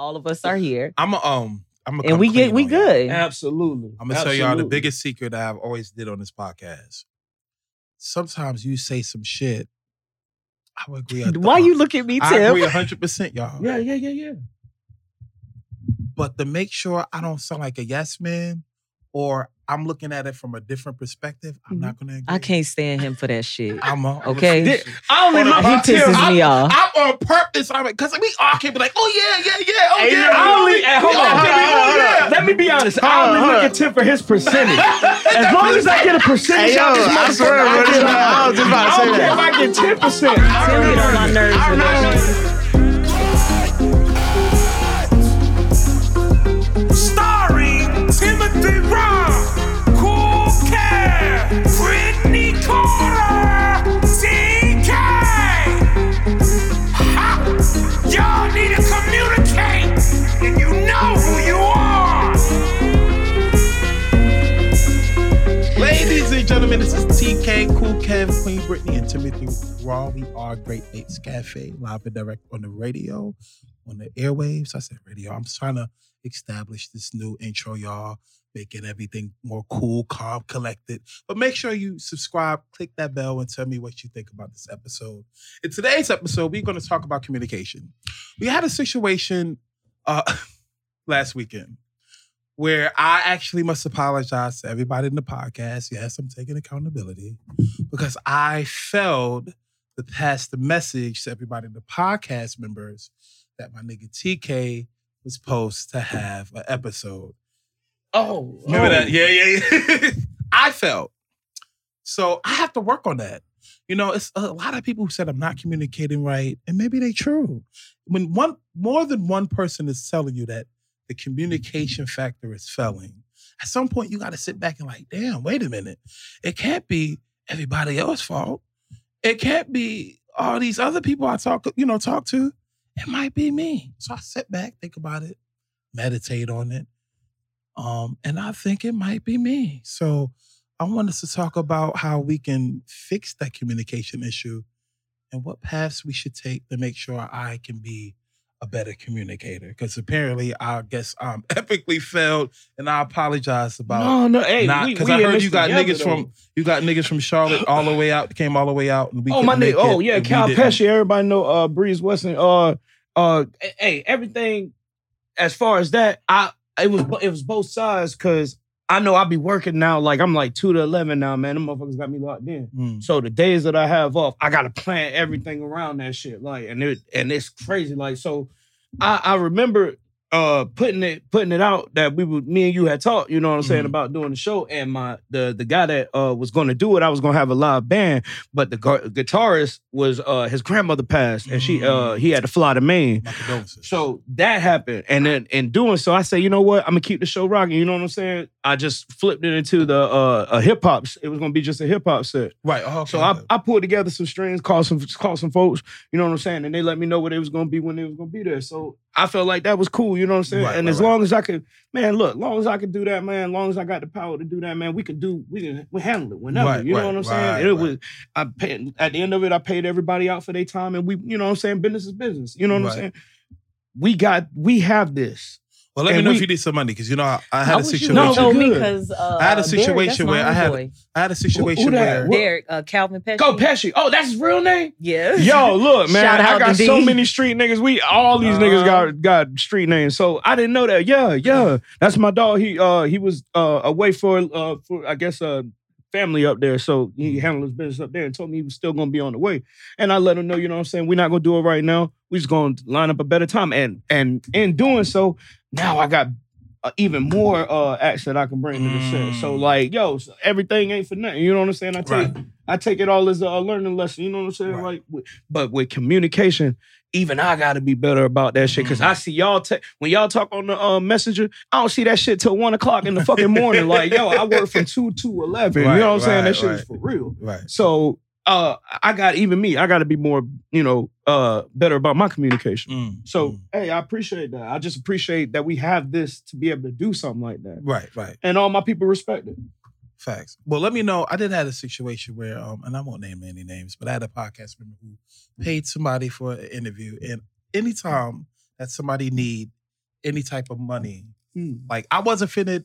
all of us are here, I'm a, um I'm gonna and we get we good. Absolutely. I'm gonna tell y'all the biggest secret I've always did on this podcast. Sometimes you say some shit. I would agree. a- Why you look at me, I agree Tim? hundred percent, y'all. Yeah, yeah, yeah, yeah. But to make sure I don't sound like a yes man, or I'm looking at it from a different perspective, I'm mm-hmm. not gonna. Agree. I can't stand him for that shit. I'm a, Okay. I'm a- I only On a look He at Tim. pisses I'm- me off. I'm on purpose. I'm because we all can't be like, oh yeah, yeah, yeah, oh Hey, yeah. I only, oh, hey, hold we on, hold on, hold oh, on. yeah. Let me be honest. I Hold on, only hold look on. at Tim for his percentage. As long as I get a percentage Hey, yo, out this I swear, motherfucker, bro, this- I was just about to I say don't care if. I get ten percent. Tim get on my nerves this is TK, Cool Kev, Queen Brittany, and Timothy Raw. We are Great Apes Cafe, live and direct on the radio, on the airwaves. I said radio. I'm trying to establish this new intro, y'all, making everything more cool, calm, collected. But make sure you subscribe, click that bell, and tell me what you think about this episode. In today's episode, we're going to talk about communication. We had a situation uh, last weekend where I actually must apologize to everybody in the podcast. Yes, I'm taking accountability because I failed to pass the message to everybody in the podcast members that my nigga TK was supposed to have an episode. Oh, Remember oh. that? Yeah, yeah, yeah. I felt. So I have to work on that. You know, it's a lot of people who said I'm not communicating right, and maybe they true. When one more than one person is telling you that the communication factor is failing, at some point you got to sit back and like, damn, wait a minute. It can't be everybody else's fault. It can't be all these other people I talk, you know, talk to. It might be me. So I sit back, think about it, meditate on it. Um, and I think it might be me. So I want us to talk about how we can fix that communication issue and what paths we should take to make sure I can be a better communicator. Because apparently, I guess I'm epically failed, and I apologize about No, no, hey, because I heard you got niggas though. from you got niggas from Charlotte all the way out, came all the way out, and we Oh my nigga. Oh yeah, Cal. Pesci. Everybody know uh Breeze Weston. Uh uh hey, everything as far as that, I it was it was both sides because I know I be working now, like I'm like two to eleven now, man. Them motherfuckers got me locked in. Mm. So the days that I have off, I gotta plan everything around that shit. Like, and it and it's crazy. Like, so I I remember uh putting it putting it out that we would me and you had talked, you know what I'm saying, Mhm. about doing the show. And my the the guy that uh was gonna do it, I was gonna have a live band, but the gu- guitarist was uh his grandmother passed and she uh he had to fly to Maine. So that happened. And then in doing so, I say, you know what? I'm gonna keep the show rocking. You know what I'm saying? I just flipped it into the uh a hip hop. It was gonna be just a hip hop set. right. Oh, okay. So I, I pulled together some strings, called some called some folks, you know what I'm saying, and they let me know what it was gonna be when they was gonna be there. So I felt like that was cool, you know what I'm saying. Right, and right, as long as I could, man, look, long as I could do that, man, long as I got the power to do that, man, we could do, we can we handle it whenever, you know what I'm saying. it was, I paid at the end of it, I paid everybody out for their time, and we, you know what I'm saying, business is business, you know what. I'm saying. We got, we have this. Well, let me know we- if you need some money because you know I, I had I a wish you situation. No, good. because uh, I had a situation that's my where I had- homeboy. I had a situation Who that? where What? Derek uh, Calvin Pesci. Go Pesci. Oh, that's his real name. Yeah. Yo, look, man, Shout I out got to so D. many street niggas. We all these niggas Uh-huh. got got street names. So I didn't know that. Yeah, yeah. That's my dog. He uh he was uh away for uh for I guess uh family up there. So he handled his business up there and told me he was still gonna be on the way. And I let him know, you know what I'm saying? We're not gonna do it right now. We just gonna line up a better time. And and in doing so, now I got uh, even more uh acts that I can bring to the set. So Mm. like, yo, so everything ain't for nothing. You know what I'm saying? I take Right. I take it all as a learning lesson. You know what I'm saying? Right. Like, with- but with communication, even I got to be better about that shit. Mm. Cause I see y'all ta- when y'all talk on the uh, messenger, I don't see that shit till one o'clock in the fucking morning. like, yo, I work from two to eleven. Right, you know what I'm saying? That shit is for real. right. So uh, I got even me. I got to be more, you know, uh, better about my communication. Mm, So mm. hey, I appreciate that. I just appreciate that we have this to be able to do something like that, right, right. and all my people respect it. Facts. Well, let me know. I did have a situation where, um, and I won't name any names, but I had a podcast member who paid somebody for an interview, and anytime that somebody need any type of money. Hmm. Like I wasn't finna,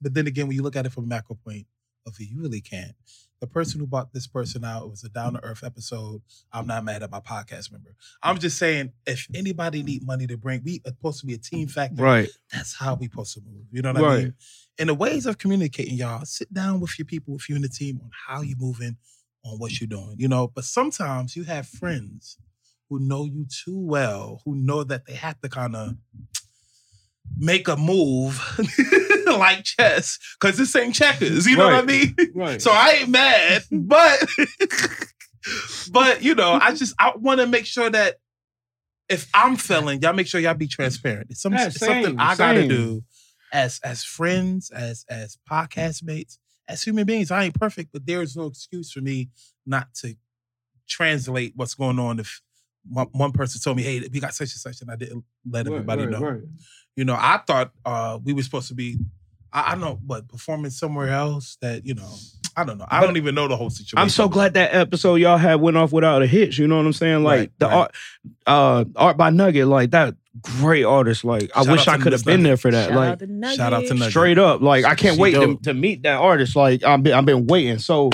but then again, when you look at it from a macro point of view, you really can't. The person who bought this person out it was a down to earth episode. I'm not mad at my podcast member. I'm just saying, if anybody need money to bring, we are supposed to be a team factor. Right. That's how we supposed to move. You know what I mean? And the ways of communicating, y'all, sit down with your people, with you and the team on how you moving, on what you're doing. You know, but sometimes you have friends who know you too well, who know that they have to kind of make a move like chess, because this ain't checkers. You know what I mean? Right. So I ain't mad, but but you know, I just I want to make sure that if I'm failing, y'all make sure y'all be transparent. It's, some, Yeah, it's something I gotta same. do as as friends, as as podcast mates, as human beings. I ain't perfect, but there is no excuse for me not to translate what's going on. If one, one person told me, "Hey, we got such and such," and I didn't let Right, everybody right, know. right. You know, I thought uh we were supposed to be, I, I don't know, but performing somewhere else. That you know, I don't know. I But don't even know the whole situation. I'm so glad that episode y'all had went off without a hitch. You know what I'm saying? Like Right, the right. art, uh, art by Nugget, like that great artist. Like I wish I could have been Nugget. there for that. Shout like out to shout out to Nugget. Nugget. straight up. Like I can't She wait to, to meet that artist. Like I've been I've been waiting. So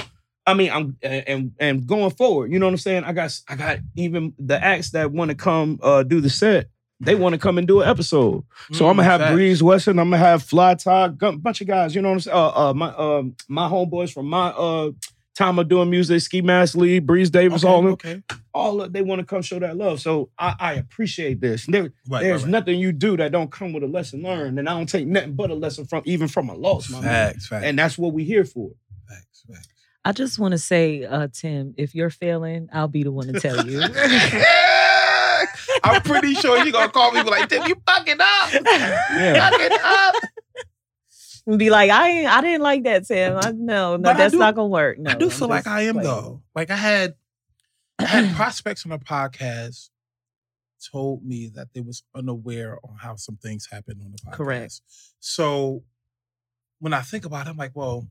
I mean I'm and and going forward, you know what I'm saying? I got I got even the acts that want to come uh do the set. They want to come and do an episode. So I'm gonna have Mm, facts. Breeze Weston. I'm gonna have Fly Todd, a bunch of guys. You know what I'm saying? Uh, uh, my um my homeboys from my uh time of doing music, Ski Mask Lee, Breeze Davis, Okay, all them, okay. all of, they want to come show that love. So I, I appreciate this. There, Right, right, there's right. nothing you do that don't come with a lesson learned, and I don't take nothing but a lesson from even from a loss, my man. Facts, facts, And that's what we here for. Facts, facts. I just want to say, uh, Tim, if you're failing, I'll be the one to tell you. I'm pretty sure you're gonna call me like, Tim, you fucking up. Yeah. Fucking up. and be like, I ain't, I didn't like that, Tim. I, no, no, But that's do- not gonna work. No, I do I'm feel like I am playing. though. Like I had I had prospects on the podcast told me that they was unaware on how some things happened on the podcast. Correct. So when I think about it, I'm like, well,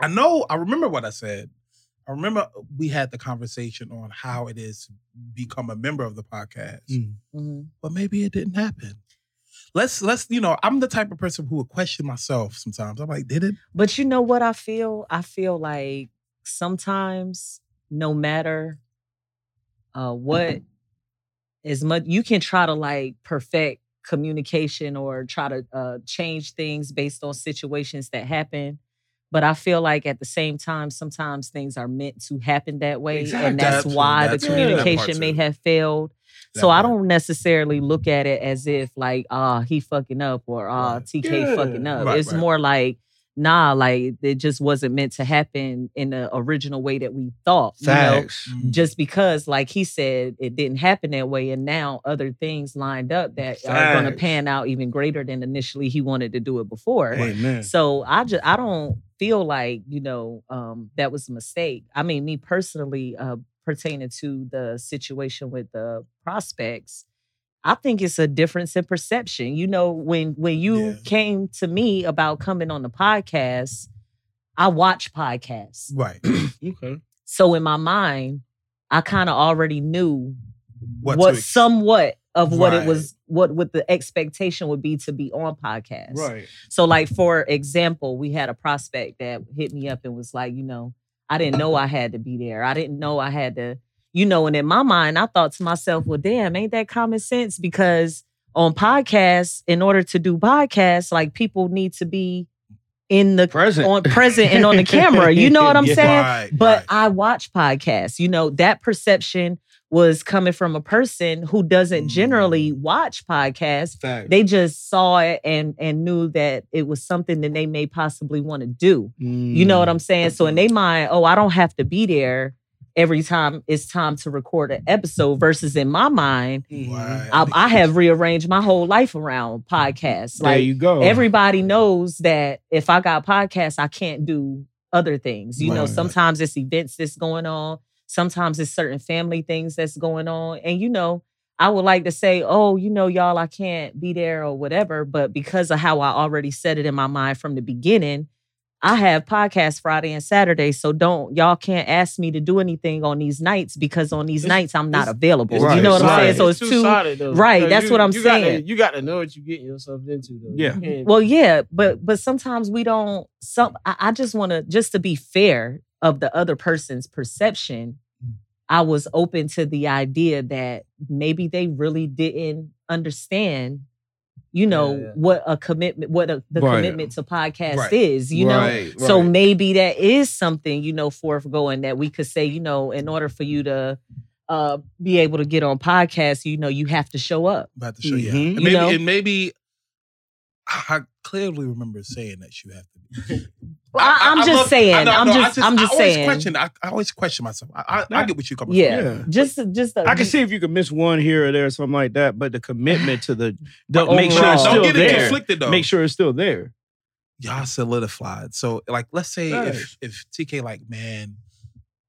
I know I remember what I said. I remember we had the conversation on how it is to become a member of the podcast, Mm. Mhm. but maybe it didn't happen. Let's let's you know I'm the type of person who would question myself sometimes. I'm like, did it? But you know what I feel? I feel like sometimes, no matter uh, what, as much you can try to like perfect communication or try to uh, change things based on situations that happen. But I feel like at the same time, sometimes things are meant to happen that way, Exactly. and that's That why that the communication may have failed. That so I don't necessarily look at it as if like ah he fucking up or ah Right. TK Yeah. fucking up. Right, it's right. more like nah, like it just wasn't meant to happen in the original way that we thought. You know? Facts. Mm. Just because, like he said, it didn't happen that way, and now other things lined up that are going to pan out even greater than initially he wanted to do it before. Amen. So I just I don't feel like you know um, that was a mistake. I mean, me personally, uh, pertaining to the situation with the prospects, I think it's a difference in perception. You know, when when you Yeah. came to me about coming on the podcast, I watch podcasts. Right. Okay. So in my mind, I kind of already knew What what, ex- somewhat of what Right. it was, what what the expectation would be to be on podcasts. Right. So, like for example, we had a prospect that hit me up and was like, you know, I didn't know I had to be there. I didn't know I had to, you know. And in my mind, I thought to myself, well, damn, ain't that common sense? Because on podcasts, in order to do podcasts, like people need to be in the Present. on present and on the camera. You know what I'm Yeah. saying? Right, But right. I watch podcasts. You know, that perception was coming from a person who doesn't generally Mm. watch podcasts. Facts. They just saw it and and knew that it was something that they may possibly want to do. You know what Mm. I'm saying? So in their mind, oh, I don't have to be there every time it's time to record an episode. Versus in my mind, Right. I, I have rearranged my whole life around podcasts. There Like you go. everybody knows that if I got podcasts, I can't do other things. You know, sometimes it's events that's going on, sometimes it's certain family things that's going on. And you know, I would like to say, oh, you know, y'all, I can't be there or whatever. But because of how I already said it in my mind from the beginning, I have podcast Friday and Saturday, so don't y'all can't ask me to do anything on these nights because on these It's- nights I'm not available. Right, You know what I'm saying? So it's, too solid though. right, So that's you- what I'm you gotta- saying. you got to know what you're getting yourself into though. Yeah. Well, yeah, but but sometimes we don't. Some I, I just want to just to be fair of the other person's perception. Mm. I was open to the idea that maybe they really didn't understand, you know, Yeah, yeah. what a commitment, what a, the Right. commitment to podcast Right. is, you know. Right, So right. maybe that is something, you know, forthgoing that we could say, you know, in order for you to uh be able to get on podcasts, you know, you have to show up. about to show you. Mhm. And You maybe, know? and maybe I clearly remember saying that you have to be. Well, I, am just love- saying. I know- I'm no, I just, I'm just I always saying. Question, I, I always question myself. I, I, I get what you coming Yeah. Yeah. Just, just. I can see if you can miss one here or there, or something like that, but the commitment to the But don't make sure overall- it's Don't still get it there. conflicted though. Make sure it's still there. y'all solidified. So, like, let's say if Nice. if TK like, man,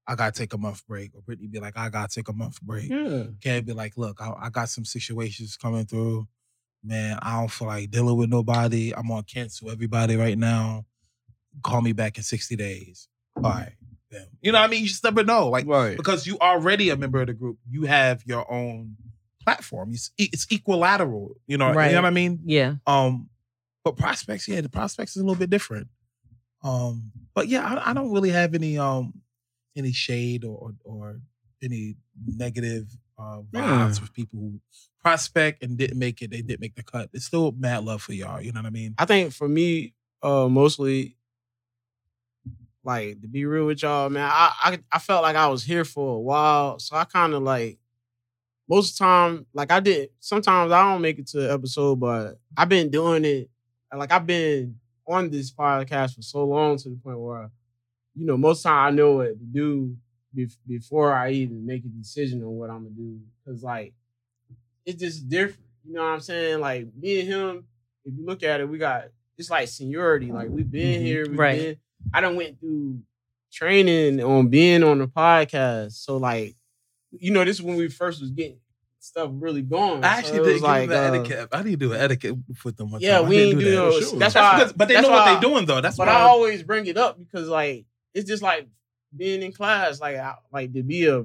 I gotta take a month break, or Brittany be like, I gotta take a month break. Yeah. Can be like, look, I, I got some situations coming through. Man, I don't feel like dealing with nobody. I'm on cancel everybody right now. Call me back in 60 days. All right. Then. You know what I mean? You just never know. Like, Right. because you already a member of the group, you have your own platform. It's, it's equilateral. You know, Right. you know what I mean? Yeah. Um, but prospects, yeah, the prospects is a little bit different. Um, but yeah, I, I don't really have any um any shade or or, or any negative uh vibes Yeah. with people who prospect and didn't make it. They didn't make the cut. It's still mad love for y'all. You know what I mean? I think for me, uh, mostly, like to be real with y'all, man, I I, I felt like I was here for a while, so I kind of like most of the time, like I did. Sometimes I don't make it to the episode, but I've been doing it. Like I've been on this podcast for so long to the point where, you know, most of the time I know what to do bef- before I even make a decision on what I'm gonna do. Cause like it's just different. You know what I'm saying? Like me and him, if you look at it, we got it's like seniority. Like we've been Mhm. here, we've Right. been. I don't went through training on being on the podcast. So like, you know, this is when we first was getting stuff really going. I actually it did like, the uh, etiquette. I need to do an etiquette with them. Yeah, time. We did ain't do that. those. Sure. That's why- because- but they know what they're doing though. That's but why I always bring it up because like it's just like being in class, like I, like to be a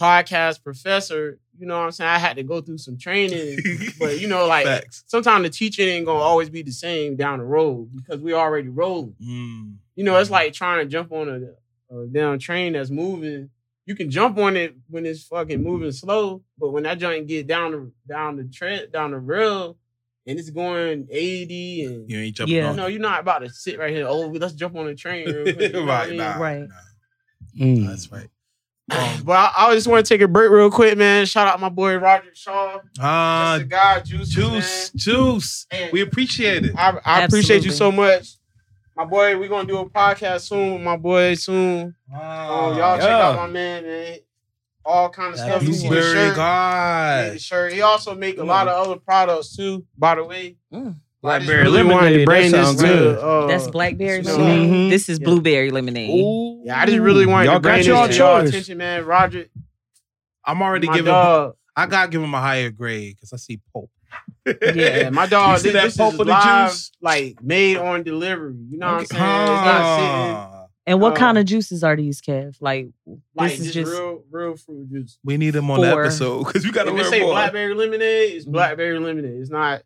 podcast professor. You know what I'm saying? I had to go through some training, but you know, like sometimes the teaching ain't gonna always be the same down the road because we already rolling. Mm. You know, it's like trying to jump on a, a down train that's moving. You can jump on it when it's fucking moving slow, but when that joint get down the down the tread down the rail and it's going 80 and You ain't jumping Yeah. on. no, you're not about to sit right here. Oh, let's jump on the train. Real quick. You know what I right, mean? nah, Right. nah. Mm. That's right. Um, But I, I just want to take a break real quick, man. Shout out my boy Roger Shaw. ah, That's the guy, Juice. juice, juice. And- We appreciate it. I, I appreciate you so much. My boy, we're gonna do a podcast soon with my boy soon. Um, y'all check out my man, man. All kind of That stuff. You see the shirt. guy. Yeah, the shirt. He also make a lot of other products too, by the way. Mm. Blackberry really wanted to lemonade, bring that this sound to, good. uh, That's blackberry you know, lemonade. Mhm. This is Yeah. blueberry lemonade. Yeah, I just really wanted Y'all to bring got this y'all to y'all attention, man. Roger, I'm already giving. dog. I gotta give him a higher grade because I see Pope. Yeah, my dog. You see this that this is the live, juice? like made on delivery. You know what I'm Okay. saying? It's not sitting. Ah. And what Uh, kind of juices are these, Kev? Like Like this is just, just real, real fruit juice. We need them on the episode because you gotta learn say more. blackberry lemonade, it's Mhm. blackberry lemonade. It's not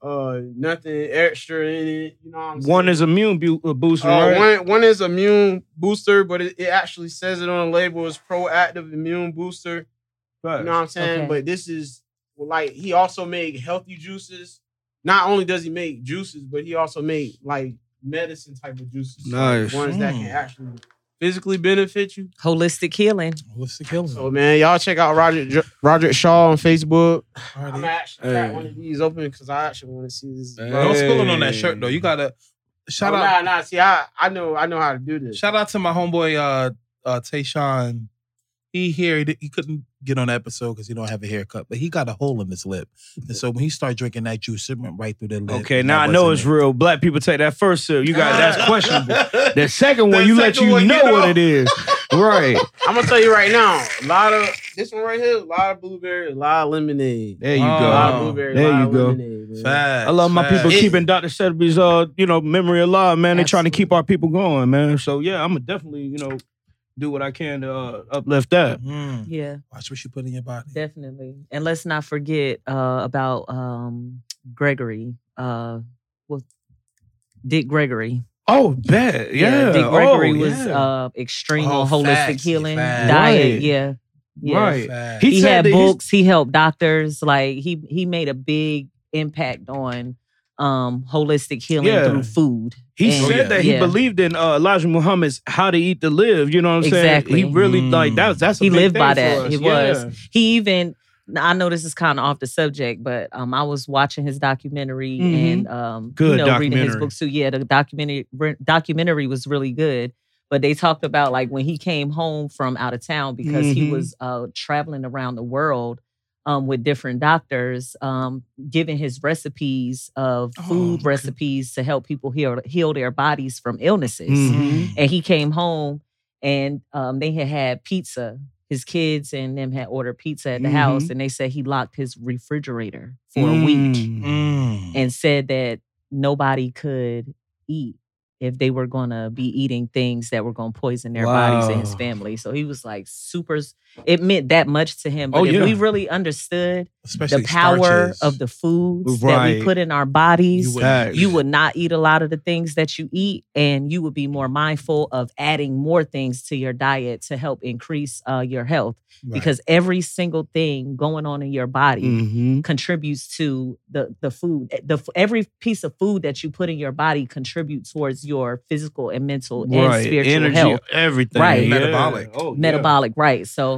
uh nothing extra in it. You know what I'm saying? One is immune bu- uh, booster, Uh, right? one, one is immune booster, but it, it actually says it on the label as proactive immune booster. You know what I'm saying? Okay. But this is well, like he also made healthy juices. Not only does he make juices, but he also made like medicine type of juices. like, Nice. ones that can Mm. actually physically benefit you. holistic healing. Holistic healing. So man, y'all check out Roger Roger Shaw on Facebook. I'm Alrighty. actually got Hey. one of these open because I actually want to see this. Hey. Don't spill it on that shirt though. You gotta shout oh, out. Nah, nah. See, I I know I know how to do this. Shout out to my homeboy uh uh Tayshawn. He here he, he couldn't get on the episode because he don't have a haircut, but he got a hole in his lip, and so when he started drinking that juice, it went right through the lip. Okay, now I know it's it. real. Black people take that first sip. You got that's questionable. The second one, The you let you one, you know, know. what it is. Right. I'm gonna tell you right now, a lot of this one right here, a lot of blueberry, a lot of lemonade. There you Oh. A lot of go. blueberry, There a lot you of go. lemonade. Man. man. Facts, I love my people facts. keeping Dr. Sebi's uh, you know, memory alive, man. They're trying to keep our people going, man. So yeah, I'm gonna definitely, you know, do what I can to uh, uplift that. Mm. Yeah, Watch what you put in your body. definitely. And let's not forget uh, about um, Gregory. Uh, well, Dick Gregory. Oh, bet. Yeah. Dick Gregory oh, was yeah. uh, extreme Oh, holistic facts, healing facts. diet. Right. Yeah, yeah. Right. He He, had that he's- books. He helped doctors. Like he he made a big impact on um holistic healing Yeah. through food. He And- said yeah. that he Yeah. believed in uh, Elijah Muhammad's "How to Eat to Live." You know what I'm saying? He really like Mm. that. That's He lived by that. He Yeah. was. He even I know this is kind of off the subject, but um, I was watching his documentary Mhm. and um, Good you know, reading his books too. Yeah, the documentary documentary was really good. But they talked about like when he came home from out of town because he Mhm. was uh, traveling around the world um, with different doctors, um, giving his recipes of Oh, food okay. recipes to help people heal heal their bodies from illnesses Mhm. and he came home and um, they had had pizza. His kids and them had ordered pizza at the house, Mhm. and they said he locked his refrigerator for a week Mm. Mm. and said that nobody could eat if they were going to be eating things that were going to poison their bodies and his family. So he was like super. It meant that much to him. But Oh, if we really understood Especially the power starches. of the foods that we put in our bodies, You would- you would not eat a lot of the things that you eat and you would be more mindful of adding more things to your diet to help increase uh, your health Right. because every single thing going on in your body Mhm. contributes to the the food the every piece of food that you put in your body contributes towards your physical and mental and spiritual Energy, health everything. Right. Yeah. Metabolic. Oh, yeah. metabolic right so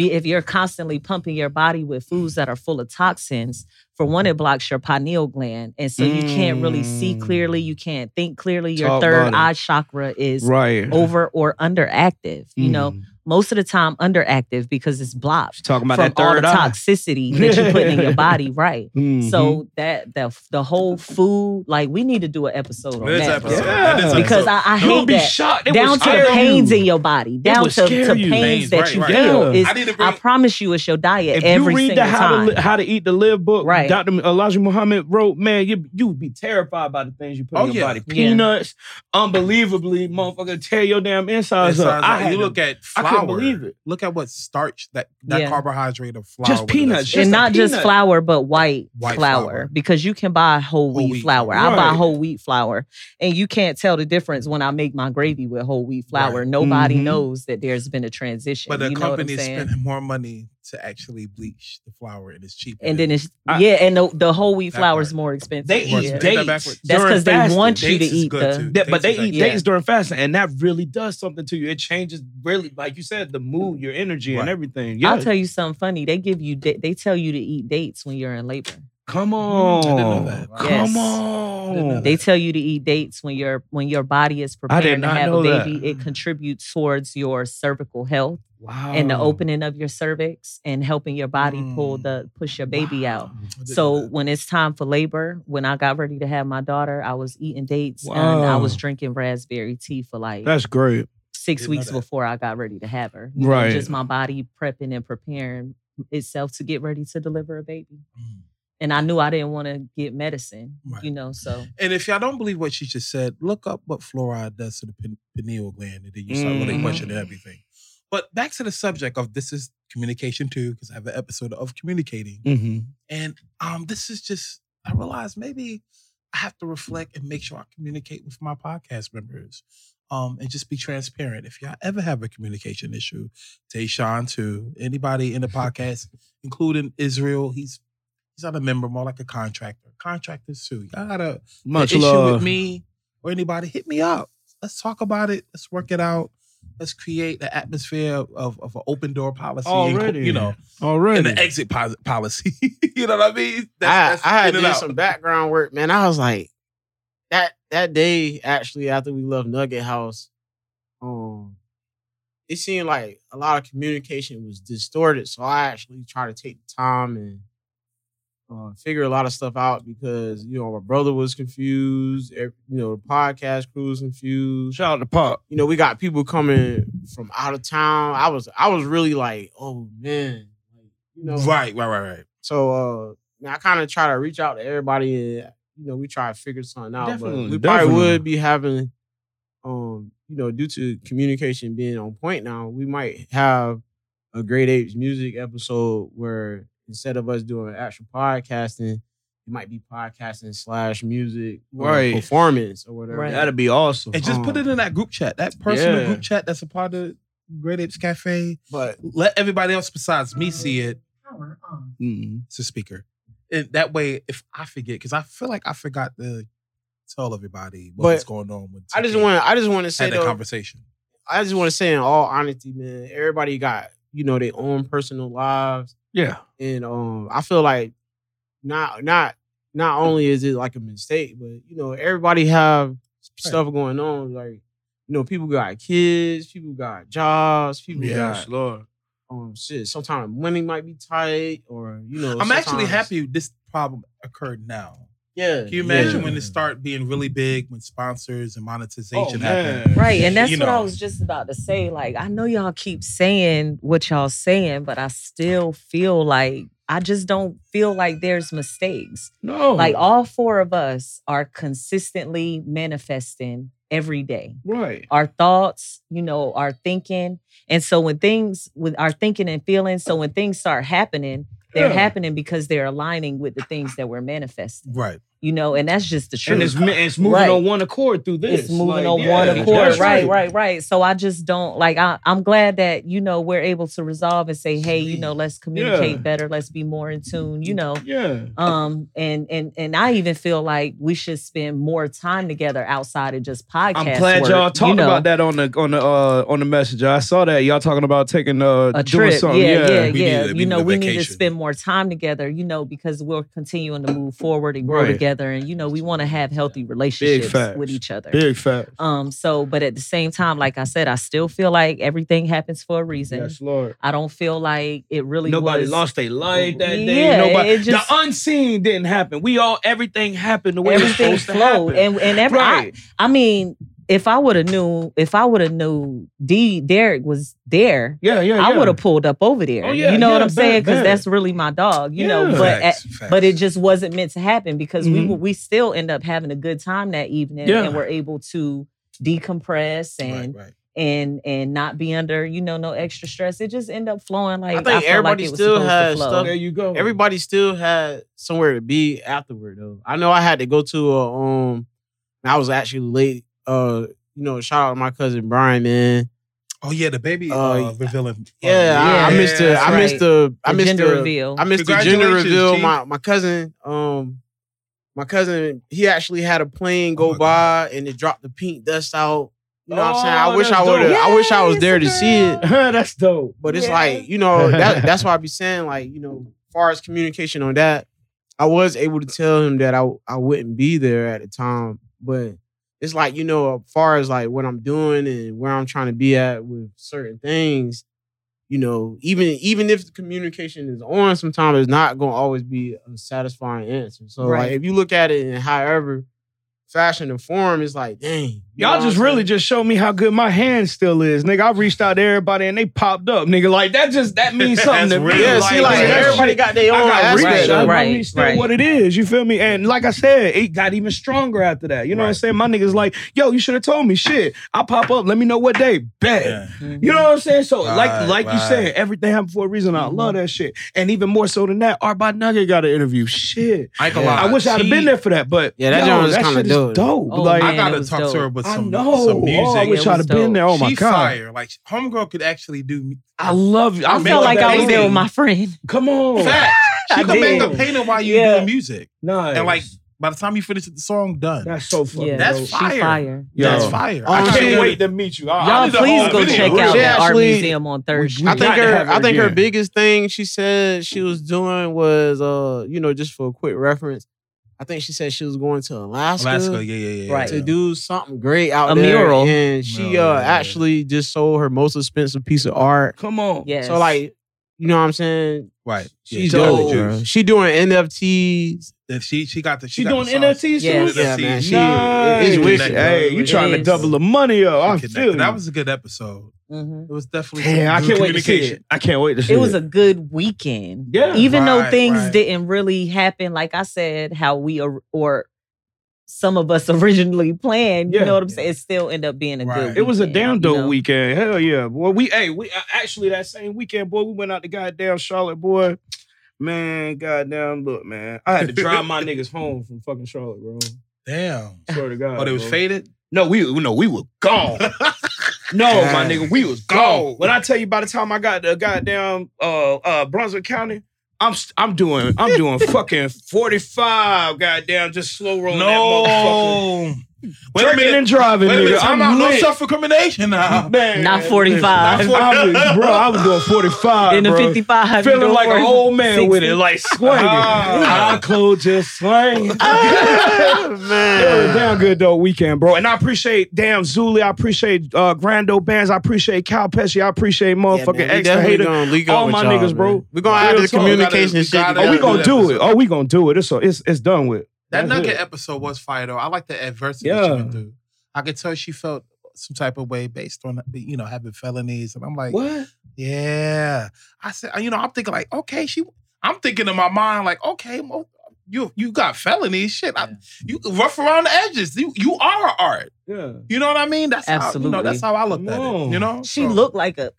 be, if you're constantly pumping your body with foods that are full of toxins for one it blocks your pineal gland and so you can't really see Mm. clearly you can't think clearly your Talk third about eye chakra is Right. over or underactive you know Mhm. most of the time underactive because it's blocked She's talking about from that all the third eye. toxicity that you put in your body right Mhm. so that the the whole food like we need to do an episode on that episode. Yeah. This because episode. I, I They would hate be that shocked. They down would to the pains you. in your body, down to, scare to pains Pains, that right, you right. feel. Yeah. Is, I need I promise you, it's your diet If every you read single the how time. to, how to Eat to Live book, Right. Dr. Elijah Muhammad wrote, man, you you would be terrified by the things you put Oh, in your yeah. body. Yeah. Peanuts, unbelievably, motherfucker, tear your damn insides It's up. like- I had you to- look at I couldn't believe it. Look at what starch that that Yeah. carbohydrate of flour. Just peanuts, just and a not just flour, but white, White flour, flour. because you can buy whole wheat, wheat flour. flour. I buy whole wheat flour, and you can't tell the difference when I make my gravy with whole wheat flour. Right. Nobody Mhm. knows that there's been a transition. But the you know what I'm company is saying? spending more money to actually bleach the flour, and it's cheaper. And then it's I- yeah, and the, the whole wheat That flour is more expensive. They eat yeah. expensive. Ain't that dates. backwards? That's because they fasting. want you to Dates is eat good, the. That- but Dates they eat actually- dates during fasting, and that really does something to you. It changes really, like you said, the mood, your energy, and everything. Yeah, I'll tell you something funny. They give you da- they tell you to eat dates when you're in labor. come I on, didn't know that. come Yes. On. They tell you to eat dates when your when your body is I preparing to have know a that. baby. It contributes towards your cervical health wow, and the opening of your cervix and helping your body pull Mm. the push your baby out. I didn't know So when it's time for labor, when I got ready to have my daughter, I was eating dates and I was drinking raspberry tea for like That's great. six weeks before I got ready to have her. You know, Right. just my body prepping and preparing itself to get ready to deliver a baby. Mm. And I knew I didn't want to get medicine, Right. you know, so And if y'all don't believe what she just said, look up what fluoride does to the pineal gland, and then you start really Mhm. questioning everything. But back to the subject of this is communication too, because I have an episode of communicating, Mm-hmm. and um, this is just I realized maybe I have to reflect and make sure I communicate with my podcast members, um, and just be transparent. If y'all ever have a communication issue, Tayshawn too, anybody in the podcast, including Israel, he's he's not a member, more like a contractor. Contractors too, y'all got a Much issue with me or anybody, hit me up. Let's talk about it. Let's work it out. Let's create the atmosphere of, of an open door policy. and Already. you know, Already. and an exit pos- policy. you know what I mean? I, I had in and did out. some background work, man. I was like, that that day actually after we left Nugget House, um, it seemed like a lot of communication was distorted. So I actually tried to take the time and uh, figure a lot of stuff out because you know my brother was confused. You know the podcast crew was confused. Shout out to Pop. You know we got people coming from out of town. I was I was really like, oh man, like, you know, Right, right, right, right. so uh I kind of try to reach out to everybody and you know we try to figure something out. Definitely, but we probably would be having, um, you know, due to communication being on point now, we might have a Great Apes music episode where instead of us doing actual podcasting, it might be podcasting slash music or Right. performance or whatever. Right. That'd be awesome. And just put Um, it in that group chat, that personal Yeah. group chat that's a part of Great Apes Cafe. But Let everybody else besides me see it. Mhm. It's a speaker. And that way, if I forget, because I feel like I forgot to tell everybody what's going on with I just TK. want I just want to say had that though, conversation. I just want to say in all honesty, man, everybody got you know their own personal lives, Yeah. and um, I feel like not not not only is it like a mistake, but you know everybody have stuff going on. Like you know, people got kids, people got jobs, people Yes, got Lord. um shit. Sometimes money might be tight, or you know. I'm actually happy this problem occurred now. Yeah, Can you imagine Yeah. when it start being really big, when sponsors and monetization Oh, happen? Right. And that's You what I was just about to say. Like, I know y'all keep saying what y'all saying, but I still feel like I just don't feel like there's mistakes. No. Like all four of us are consistently manifesting every day. right. Our thoughts, you know, our thinking. And so when things with our thinking and feeling, so when things start happening, they're Yeah. happening because they're aligning with the things that we're manifesting. Right. You know, and that's just the truth. And it's, it's moving Right. on one accord through this. It's moving Like, on yeah, one accord. that's Right, right, right, So I just don't like I, I'm glad that, you know, we're able to resolve and say, hey, you know, let's communicate Yeah. better, let's be more in tune, you know. Yeah. Um and and and I even feel like we should spend more time together outside of just podcast. I'm glad y'all work, talking you know. about that on the on the uh on the messenger. I saw that y'all talking about taking uh a doing trip. something. Yeah, yeah, We yeah. need- you know, a we need to spend more time together, you know, because we're continuing to move forward and grow Right. together. And, you know, we want to have healthy relationships with each other. Big fact. Um, so but at the same time, like I said, I still feel like everything happens for a reason. Yes, Lord. I don't feel like it really Nobody was lost their life that day. Yeah, Nobody. it just- the unseen didn't happen. We all everything happened the way everything it's supposed to happen. And and every right. I, I mean, if I would have knew, if I would have knew D Derek was there, yeah, yeah. I would have pulled up over there. Oh, yeah, you know what I'm saying? Because that's really my dog. You know, Yeah. but at, Facts, facts. but it just wasn't meant to happen because we Mhm. were- we still end up having a good time that evening Yeah. and we're able to decompress and right, right. and and not be under you know no extra stress. It just end up flowing like I think felt everybody like it still supposed has stuff- There you go. everybody still had somewhere to be afterward though. I know I had to go to a um I was actually late. Uh, you know, shout out to my cousin Brian, man. Oh yeah, the baby uh, Uh, revealing. Yeah, I, I missed the that's I right. missed the I The missed gender the reveal. I missed the gender reveal. Chief. My my cousin, um, my cousin, he actually had a plane go Oh my by and it dropped the pink dust out. You know what I'm saying? I Oh, wish I would have. dope. I wish I was there to see it. that's dope. But it's Yeah. like, you know, that, that's why I be saying, like, you know, far as communication on that, I was able to tell him that I I wouldn't be there at the time. But it's like, you know, as far as like what I'm doing and where I'm trying to be at with certain things, you know, even even if the communication is on, sometimes it's not gonna always be a satisfying answer. So Right. like if you look at it and however fashion and form, it's like, dang. you know Y'all just really saying? just showed me how good my hand still is, nigga. I reached out to everybody and they popped up, nigga. Like that just that means something That's to me. real. Yeah, see, like that everybody shit- got their I own got aspect. reached. of I it. Right, reached out right. what it is. You feel me? And like I said, it got even stronger after that. You know what I'm saying? My niggas like, yo, you should have told me. Shit, I pop up. Let me know what day. Bet. Yeah. You know what I'm saying? So, like, Right, like you right. said, everything happened for a reason. I love mm-hmm. that shit. And even more so than that, Art by Nugget got an interview. Shit. I ain't gonna Yeah. I wish I'd have been there for that, but Yeah, that yo, was kinda shit is dope. dope. Oh, like, I man, it gotta was talk to dope. her with I some, know. some music. Oh, I wish It I'd have been there. Oh my she god, fire. Like homegirl could actually do. I love you. I make felt like I was there with my friend. Come on, Fact. She could make did. a painting while you Yeah. doing music, nice. and like by the time you finish the song, done. that's so fucking. Yeah, That's fire. She fire. That's fire. I can't wait to meet you. I, I Y'all need please go video. check out should the art actually- museum on Thursday. I think her her I think her biggest thing she said she was doing was uh you know just for a quick reference I think she said she was going to Alaska, Alaska, yeah, yeah, yeah. Right. to do something great out A there mural. and she Mural, uh yeah, yeah. actually just sold her most expensive piece of art Come on. Yes. so like you know what I'm saying Right. She's she got the dope bro. she doing NFTs And she she got the She got doing the. NFTs Yeah. too. yeah man she Nice. it's wicked Hey, you trying to double the money up? I Connected. feel you. That was a good episode. Mhm. It was definitely some Damn, I can't wait to see communication. it. I can't wait to see It it. was a good weekend. Yeah. Even though things right. didn't really happen, like I said, how we or, or some of us originally planned. You Yeah. know what I'm saying? It still ended up being a Right. good. It was a weekend, damn you dope know? weekend. Hell yeah. Boy, we hey, we uh, actually that same weekend, boy, we went out to goddamn Charlotte, boy. Man, goddamn, look, man. I had to drive my niggas home from fucking Charlotte, bro. Damn. Swear to God. Oh, they was bro. faded. No, we no, we were gone. No, my nigga, we was gone. When I tell you, by the time I got to goddamn uh uh Brunswick County, I'm I'm doing I'm doing fucking 45 goddamn just slow rolling that motherfucker. No. Wait a Drinking minute. and driving, Wait a nigga. I'm I'm out. No lit. self recrimination now. Man, Not listen, 45. I was- bro, I was doing 45. in the bro. 55. you Feeling like for an old man with it, like swinging. Ah. I clothes just swinging. Ah, It was man. damn good though weekend, bro. And I appreciate damn Zuli. I appreciate uh Grando Bands. I appreciate Cal Pesci. I appreciate motherfucking man, we extra hater. gonna All my y'all, niggas, bro. We're gonna Real add the communication shit. gotta- Oh, we gonna do it. episode. Oh, we gonna do it. It's it's it's done with. That That's Nugget it. episode was fire though. I like the adversity Yeah. she went through. I could tell she felt some type of way based on you know having felonies, and I'm like, What? yeah. I said, you know, I'm thinking like, okay, she. I'm thinking in my mind like, okay, well, you you got felonies, shit. I, you rough around the edges. You you are art. Yeah. You know what I mean? That's How, you Absolutely. know, that's how I looked at No. it. You know, She So- looked like a.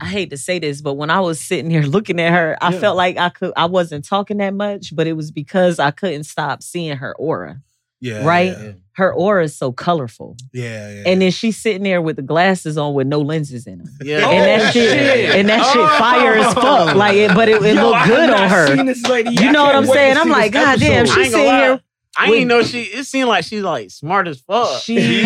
I hate to say this, but when I was sitting here looking at her, I Yeah. felt like I could. I wasn't talking that much, but it was because I couldn't stop seeing her aura. yeah, right? Yeah, Her aura is so colorful, yeah. yeah. and then she's sitting there with the glasses on with no lenses in them. Yeah, Oh, and that oh, shit, shit. and that shit, Oh. fire as fuck. Like it, but it, it Yo, looked have good on her. seen this lady. You know what I'm saying? I'm like, God damn, episode. I she's ain't gonna sitting lie. here. I didn't know she. It seemed like she's like smart as fuck. She, She is.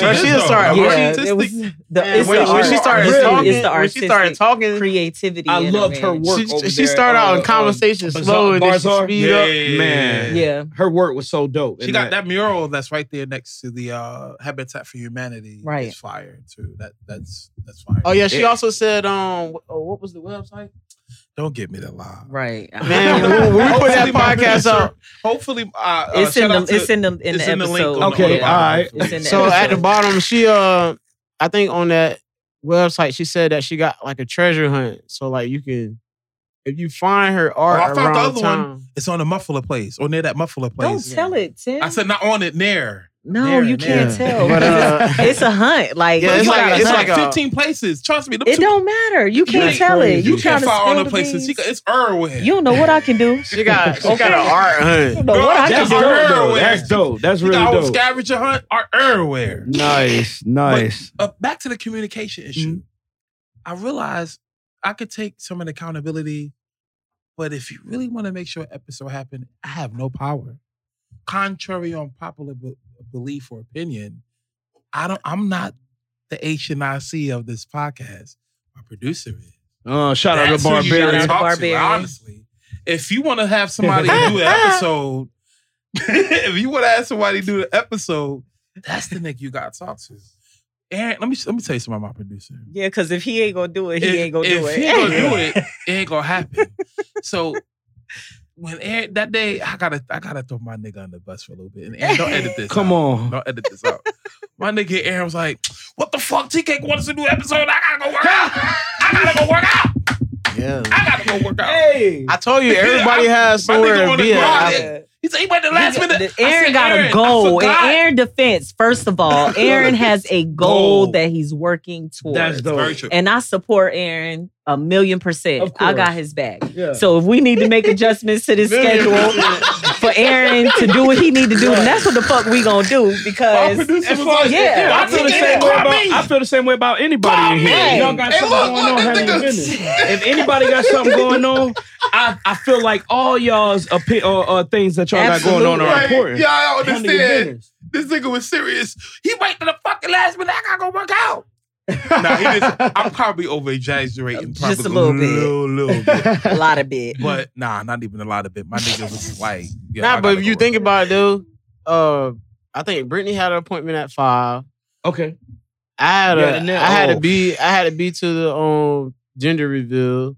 Bro, she is, just started- yeah, Artistic. it was the, it's when, the when she started Really? talking, it's the when she started talking, creativity. I loved her man. work. she, over she there, started out uh, in conversation uh, slow and then she speed Yeah, up. yeah, yeah, Man. Yeah, Her work was so dope. She got that mural that's right there next to the uh, Habitat for Humanity. Right. It's fire too. That that's that's fire. Oh yeah, she Yeah. also said, um, oh, what was the website? Don't give me that lie. right. Man, when, when we put that podcast up. Hopefully, uh, uh, it's in the to- it's in the in it's the in the link episode. the- Okay, the all right. bottom. It's in the so at the bottom, she uh, I think on that website, she said that she got like a treasure hunt. So like you can, if you find her art Oh, I found the around other one. It's on the muffler place or near that muffler place. Don't place. tell it, Tim. I said not on it near. No, there, you can't there. tell. But, uh, it's a hunt. Like Yeah, it's like- it's hunt. like 15 places. Trust me. It two- don't matter. You can't ain't tell it. You You can't to find spill on the the places. She it's everywhere. You don't know what I can do. she got she got Okay. an art You hunt. don't know Girl, what I That's can do. dope, That's dope. That's You really got a dope. scavenger hunt are everywhere. Nice, nice. uh, back to the communication issue. Mm-hmm. I realized I could take some of the accountability, but if you really want to make sure an episode happen, I have no power. Contrary on popular be- belief or opinion, I don't. I'm not the H and I C of this podcast. My producer is. Uh, shout out to who you Barbarian. talk to, Barbarian. honestly, if you want to have somebody do an episode, if you want to have somebody do the episode, that's the nigga you got to talk to. Aaron, let me let me tell you something about my producer. Yeah, because if he ain't gonna do it, he If- ain't gonna do it. If He ain't gonna do it. It ain't gonna happen. So when Aaron that day, I gotta I gotta throw my nigga on the bus for a little bit. And Aaron, don't edit this. Come out. on. Don't edit this out. My nigga Aaron was like, "What the fuck? TK wants a new episode. I gotta go work out. I gotta go work out. Yeah. I gotta go work out." Hey. I told you everybody has My somewhere nigga to be at. He said he went the last minute. The- Aaron said, got "Aaron, a I goal. In forgot." Aaron defense, first of all, Aaron has a goal Goal. that he's working towards. That's dope. Very true. And I support Aaron a million percent. Of I got his back. Yeah. So if we need to make adjustments to this schedule percent. For Aaron to do what he need to do, then that's what the fuck we gonna do because producer As far like, as, Yeah. yeah, I feel the same way about. me. I feel the same way about anybody Call in here. me. Y'all got Hey, something look, going look, on, this handle your. If anybody got something going on, I, I feel like all y'all's opi- or, or things that y'all got going on are Right. important. Yeah, I don't Handle your understand. This nigga was serious. He waited to the fucking last minute. I gotta go work out. Nah, he just, I'm probably over exaggerating. Just a little bit. Little, little bit. a lot of bit. But nah, not even a lot of bit. My nigga was like, yeah, Nah, but if you think out. about it, though, uh, I think Brittany had an appointment at five. okay. I had Yeah, a, and then- I had oh. to be, I had to be to the um gender reveal.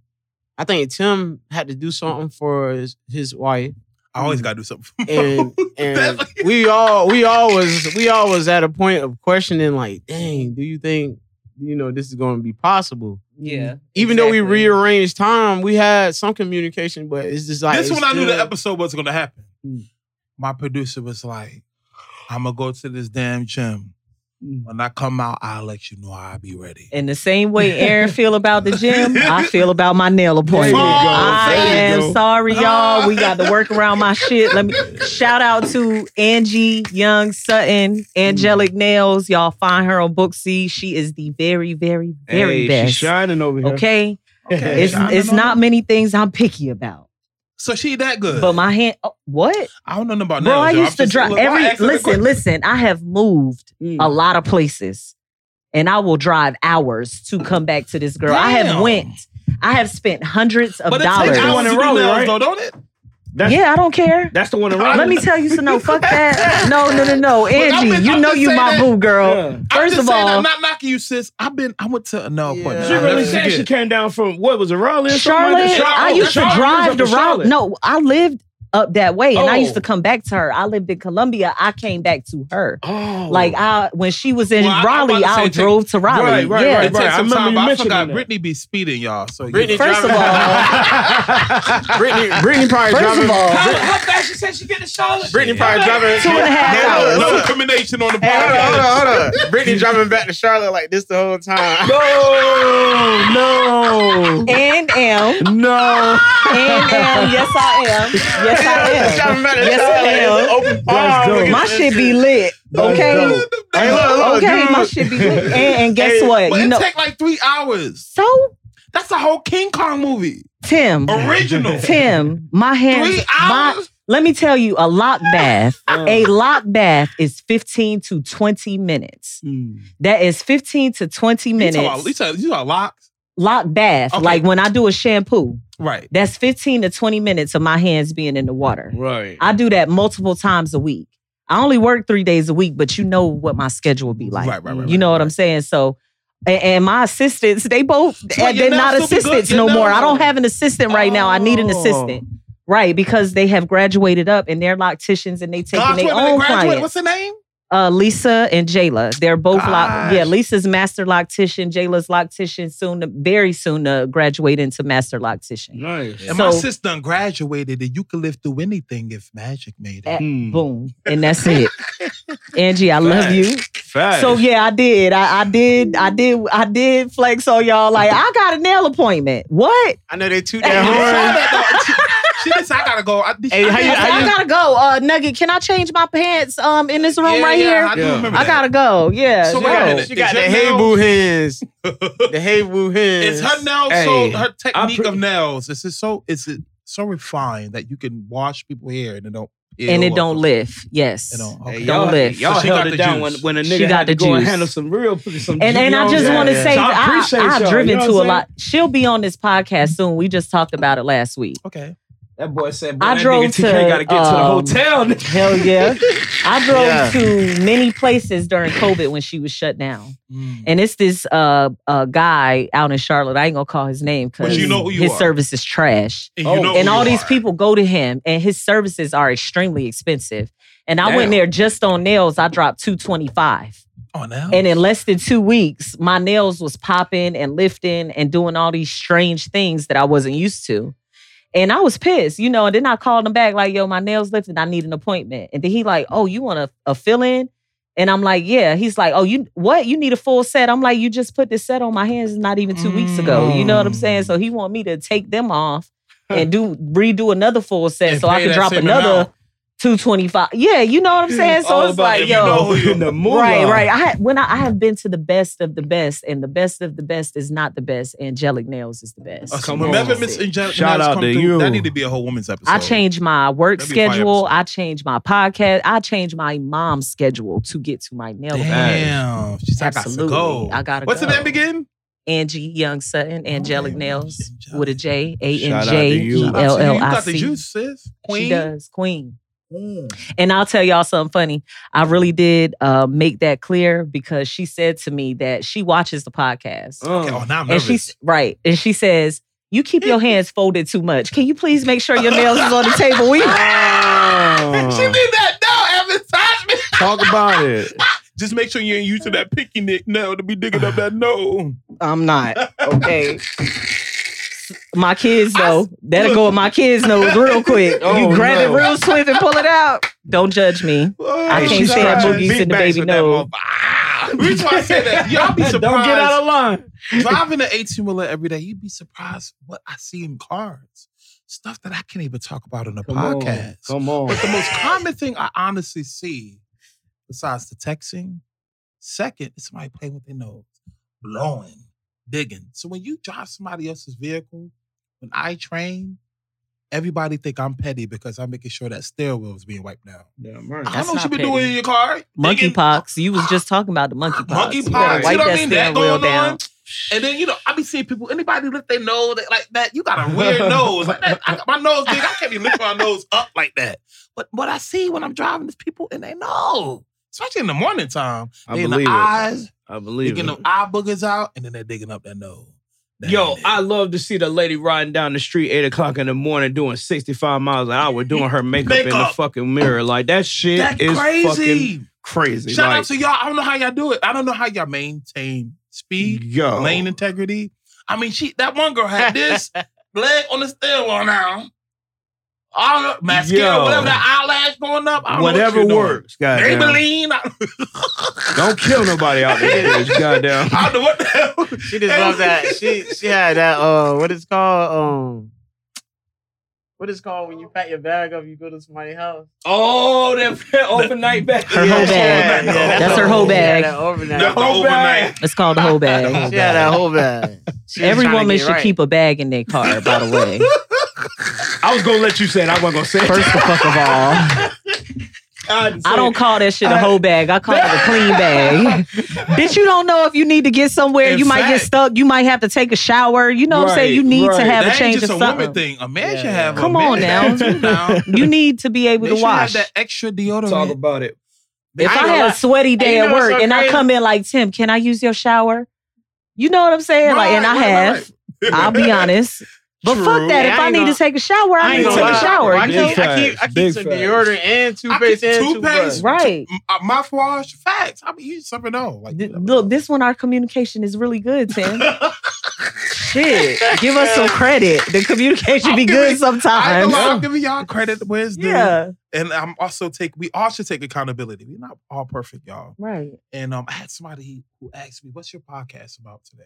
I think Tim had to do something for his, his wife, I always gotta do something. For and and we all we all was we all was at a point of questioning, like, dang, do you think you know this is going to be possible. Yeah. Even though we rearranged time, we had some communication, but it's just like this it's when I knew the episode was gonna happen. Mm. My producer was like, I'm gonna go to this damn gym. Mm. When I come out, I'll let you know I'll be ready. In the same way Aaron feel about the gym, I feel about my nail appointment. There you go. I am go. sorry, y'all. We got to work around my shit. Let me shout out to Angie Young Sutton, Angelic Nails. Y'all find her on Booksy. She is the very, very, very hey, best. She's shining over here. Okay, Okay, it's it's not many things I'm picky about, So she that good. but my hand. Oh, what, I don't know nothing about bro? nails, I used to just- drive look, why I every. asked her the Listen, listen. I have moved Mm. a lot of places, and I will drive hours to come back to this girl. I have went. I have spent hundreds of But it dollars. takes The hours to do nails, right? though, don't it? That's, yeah, I don't care. that's the one around. Let me tell you so No, fuck that. No, no, no, no. Look, I'm Angie, just- you know you my that- boo girl. Yeah. I'm First just of saying, all, I'm not knocking you, sis. I've been. I went to a nail Yeah. appointment. She really never said she came down from what was it, Raleigh? Charlotte. like that? I used to Charlotte. drive to was up in Raleigh. No, I lived up that way, and I used Oh. to come back to her. I lived in Columbia. I came back to her. Oh, Like I, when she was in Well, I- I'm Raleigh, about to say I drove to Raleigh. Right, right, yeah. right, It takes I remember time, you but I forgot that. Brittany be speeding, y'all. So Brittany First of all, Brittany, Brittany probably first driving. of all, How, how fast she said she get to Charlotte? Brittany probably driving Two and a half No, hours. no no, discrimination on the Hey, hold on, hold on, hold. Brittany driving back to Charlotte like this the whole time. no, no. and am, no, no. and am. Yes, I am. Yes, I am. Yes, I am. it's Open That's palm. dope. Look at My shit be lit. Okay. Hey, look, look, Okay, dude. my shit be lit. And, and guess Hey, what? But You it know, take like three hours. so That's a whole King Kong movie. Tim, Original. Tim, my hands. Three my- let me tell you, a lock bath, a lock bath is 15 to 20 minutes. Mm. That is 15 to 20 You minutes. talking about- you talking- you talking locks? lock bath, Okay. like when I do a shampoo, Right. that's 15 to 20 minutes of my hands being in the water. Right. I do that multiple times a week. I only work three days a week, but you know what my schedule will be like. Right, right, right, you know right, what I'm saying? So, and, and my assistants, they both, your they're not nails still be good? assistants no more. nails I don't have an assistant right now. I need an Oh. assistant. Right, because they have graduated up and they're locticians and they taking Gosh, their wait own graduate. clients. What's the name? Uh, Lisa and Jayla. They're both lock. Yeah, Lisa's master loctician. Jayla's loctician. Soon, to, very soon to graduate into master loctician. Nice. And my sister done graduated, and you could live through anything if magic made it. Eh, Mm. Boom, and that's it. Angie, I love you. Facts. So yeah, I did. I, I did. I did. I did flex on y'all. Like I got a nail appointment. What? I know they toot I that saw horn. that, though. She, she did say, I gotta go. I, Hey, how you- I, how you- gotta go. Uh, Nugget, can I change my pants? Um, in this room Yeah, right yeah, here. I do Yeah. remember I that. gotta go. Yeah. So yo. wait a minute. She got Is the your hey nails- boo hands. The hey boo hands. Is her nails Hey, so her technique pre- of nails? Is it so? Is it so refined that you can wash people hair and it don't? and it don't lift. Yes. It don't. Hey, Okay. Don't y'all, lift. y'all So she held got it the down when, juice. when a She nigga got had the to go and juice. handle some real some And and I just what want to saying? say So I, I, I've driven you know to a a I'm lot. She'll be on this podcast soon. We just talked about it last week. Okay. That boy said, boy, I that drove nigga TK to, gotta get to the um, hotel. Hell yeah. I drove Yeah. to many places during COVID when she was shut down. Mm. And it's this uh, uh guy out in Charlotte. I ain't gonna call his name because you know who his are. service is trash. And, Oh, you know and all these are. people go to him, and his services are extremely expensive. And I went there just on nails. I dropped two twenty five. Oh, now. And in less than two weeks, my nails was popping and lifting and doing all these strange things that I wasn't used to. And I was pissed, you know. And then I called him back, like, yo, my nails lifted. I need an appointment. And then he like, oh, you want a, a fill-in? And I'm like, yeah. He's like, oh, you what? You need a full set? I'm like, you just put this set on my hands not even two weeks ago. You know what I'm saying? Mm. So he want me to take them off and do redo another full set And so I can drop another amount. 225. Yeah, you know what I'm saying? So All it's about like, if you yo. know who you in the are. moolah. Right, right. I had, when I, I have been to the best of the best, and the best of the best is not the best. Angelic Nails is the best. Uh, Come whenever on. Miss Angelica Shout Nails out come to through, you. That need to be a whole woman's episode. I changed my work That'd be a fire schedule. I changed my podcast. I changed my mom's schedule to get to my nail appointment. Damn. She said, I got to Absolutely. go. I gotta What's go. the name again? Angie Young Sutton, Angelic Okay. Nails Angelic. with a J, A N Shout out J to you. E Shout out to L you. L You I got the juice, sis. Queen. She does, Queen. Mm. And I'll tell y'all something funny. I really did uh, make that clear because she said to me that she watches the podcast. Okay. Uh, Oh, now I'm and she's right. And she says, You keep your hands folded too much. Can you please make sure your nails is on the table? We she oh, did that now advertisement. talk about it. Just make sure you ain't using that picky nick now to be digging up that nose. I'm not. Okay. My kids though, that'll go with my kids nose real quick. Oh, you grab no. it real swift and pull it out. Don't judge me. I can't she's stand boogies in the baby with that nose. Ah. The reason why I say that, y'all be surprised. Don't get out of line. driving an 18 wheeler every day, you'd be surprised what I see in cars. Stuff that I can't even talk about on a Come on. podcast. Come on. But the most common thing I honestly see, besides the texting, second is somebody playing with their nose, blowing, digging. So when you drive somebody else's vehicle, when I train, everybody think I'm petty because I'm making sure that steering wheel is being wiped down. Damn right. I don't know what not you been doing in your car. digging- Monkeypox. You was just talking about the monkeypox. Monkey You better pox, you know what I mean? That steering wheel going on. down. And then you know, I be seeing people. Anybody lift their nose that- like that? You got a weird nose. Like that, I, my nose big. I can't be lifting my nose up like that. But what I see when I'm driving is people and they know, especially in the morning time, I they in the it. eyes, I they believe getting it. them eye boogers out, and then they're digging up that nose. That Yo. I love to see the lady riding down the street eight o'clock in the morning doing 65 miles an hour doing her makeup, in the fucking mirror. Like that shit That's is fucking crazy. crazy. Shout like, out to y'all. I don't know how y'all do it. I don't know how y'all maintain speed, yo. lane integrity. I mean, she that one girl had this leg on the wheel now. All the mascara, Yo. whatever that eyelash going up. I don't know what Whatever doing. works. Goddamn. Maybelline. I- Don't kill nobody out there. Goddamn. I don't know what the hell. She just love that. She she had that. Uh, what is called? Um, what is called when you pack your bag up? You go to somebody's house. Oh, that overnight bag. Her whole bag. Yeah, That's her whole She had bag. that overnight. The whole overnight. It's called the whole bag. The whole She had that whole bag. Every woman should right. keep a bag in their car, by the way. I was gonna let you say it. I wasn't gonna say it. First the fuck of all. God, I don't call that shit a whole bag. I call it a clean bag. Bitch, you don't know if you need to get somewhere. In you might get stuck. You might have to take a shower. You know what I'm saying? You need right. to have that a change ain't just of a woman something. thing. A man Yeah. should have. Come a on now. now. You need to be able They to should wash. have that extra deodorant. Talk about it. If I I had a sweaty day at work so and I come in like, Tim, can I use your shower? You know what I'm saying? like, and I Right, right, have. right. I'll be honest. But True. fuck that. Yeah, if I I, need gonna- to take a shower, I, I need to gonna take a lie. shower. I you keep, know? I keep, I facts, keep big some facts. deodorant and I toothpaste and toothpaste, toothbrush. Right. M- uh, mouthwash, facts. I be using something else. Like, Th- Look, this one, our communication is really good, Tim. Shit. Give us some credit. The communication I'm be giving- good I sometimes. I'm giving y'all credit where it's due. Yeah. And I'm also take we all should take accountability. We're not all perfect, y'all. Right. And um, I had somebody who asked me, "What's your podcast about today?"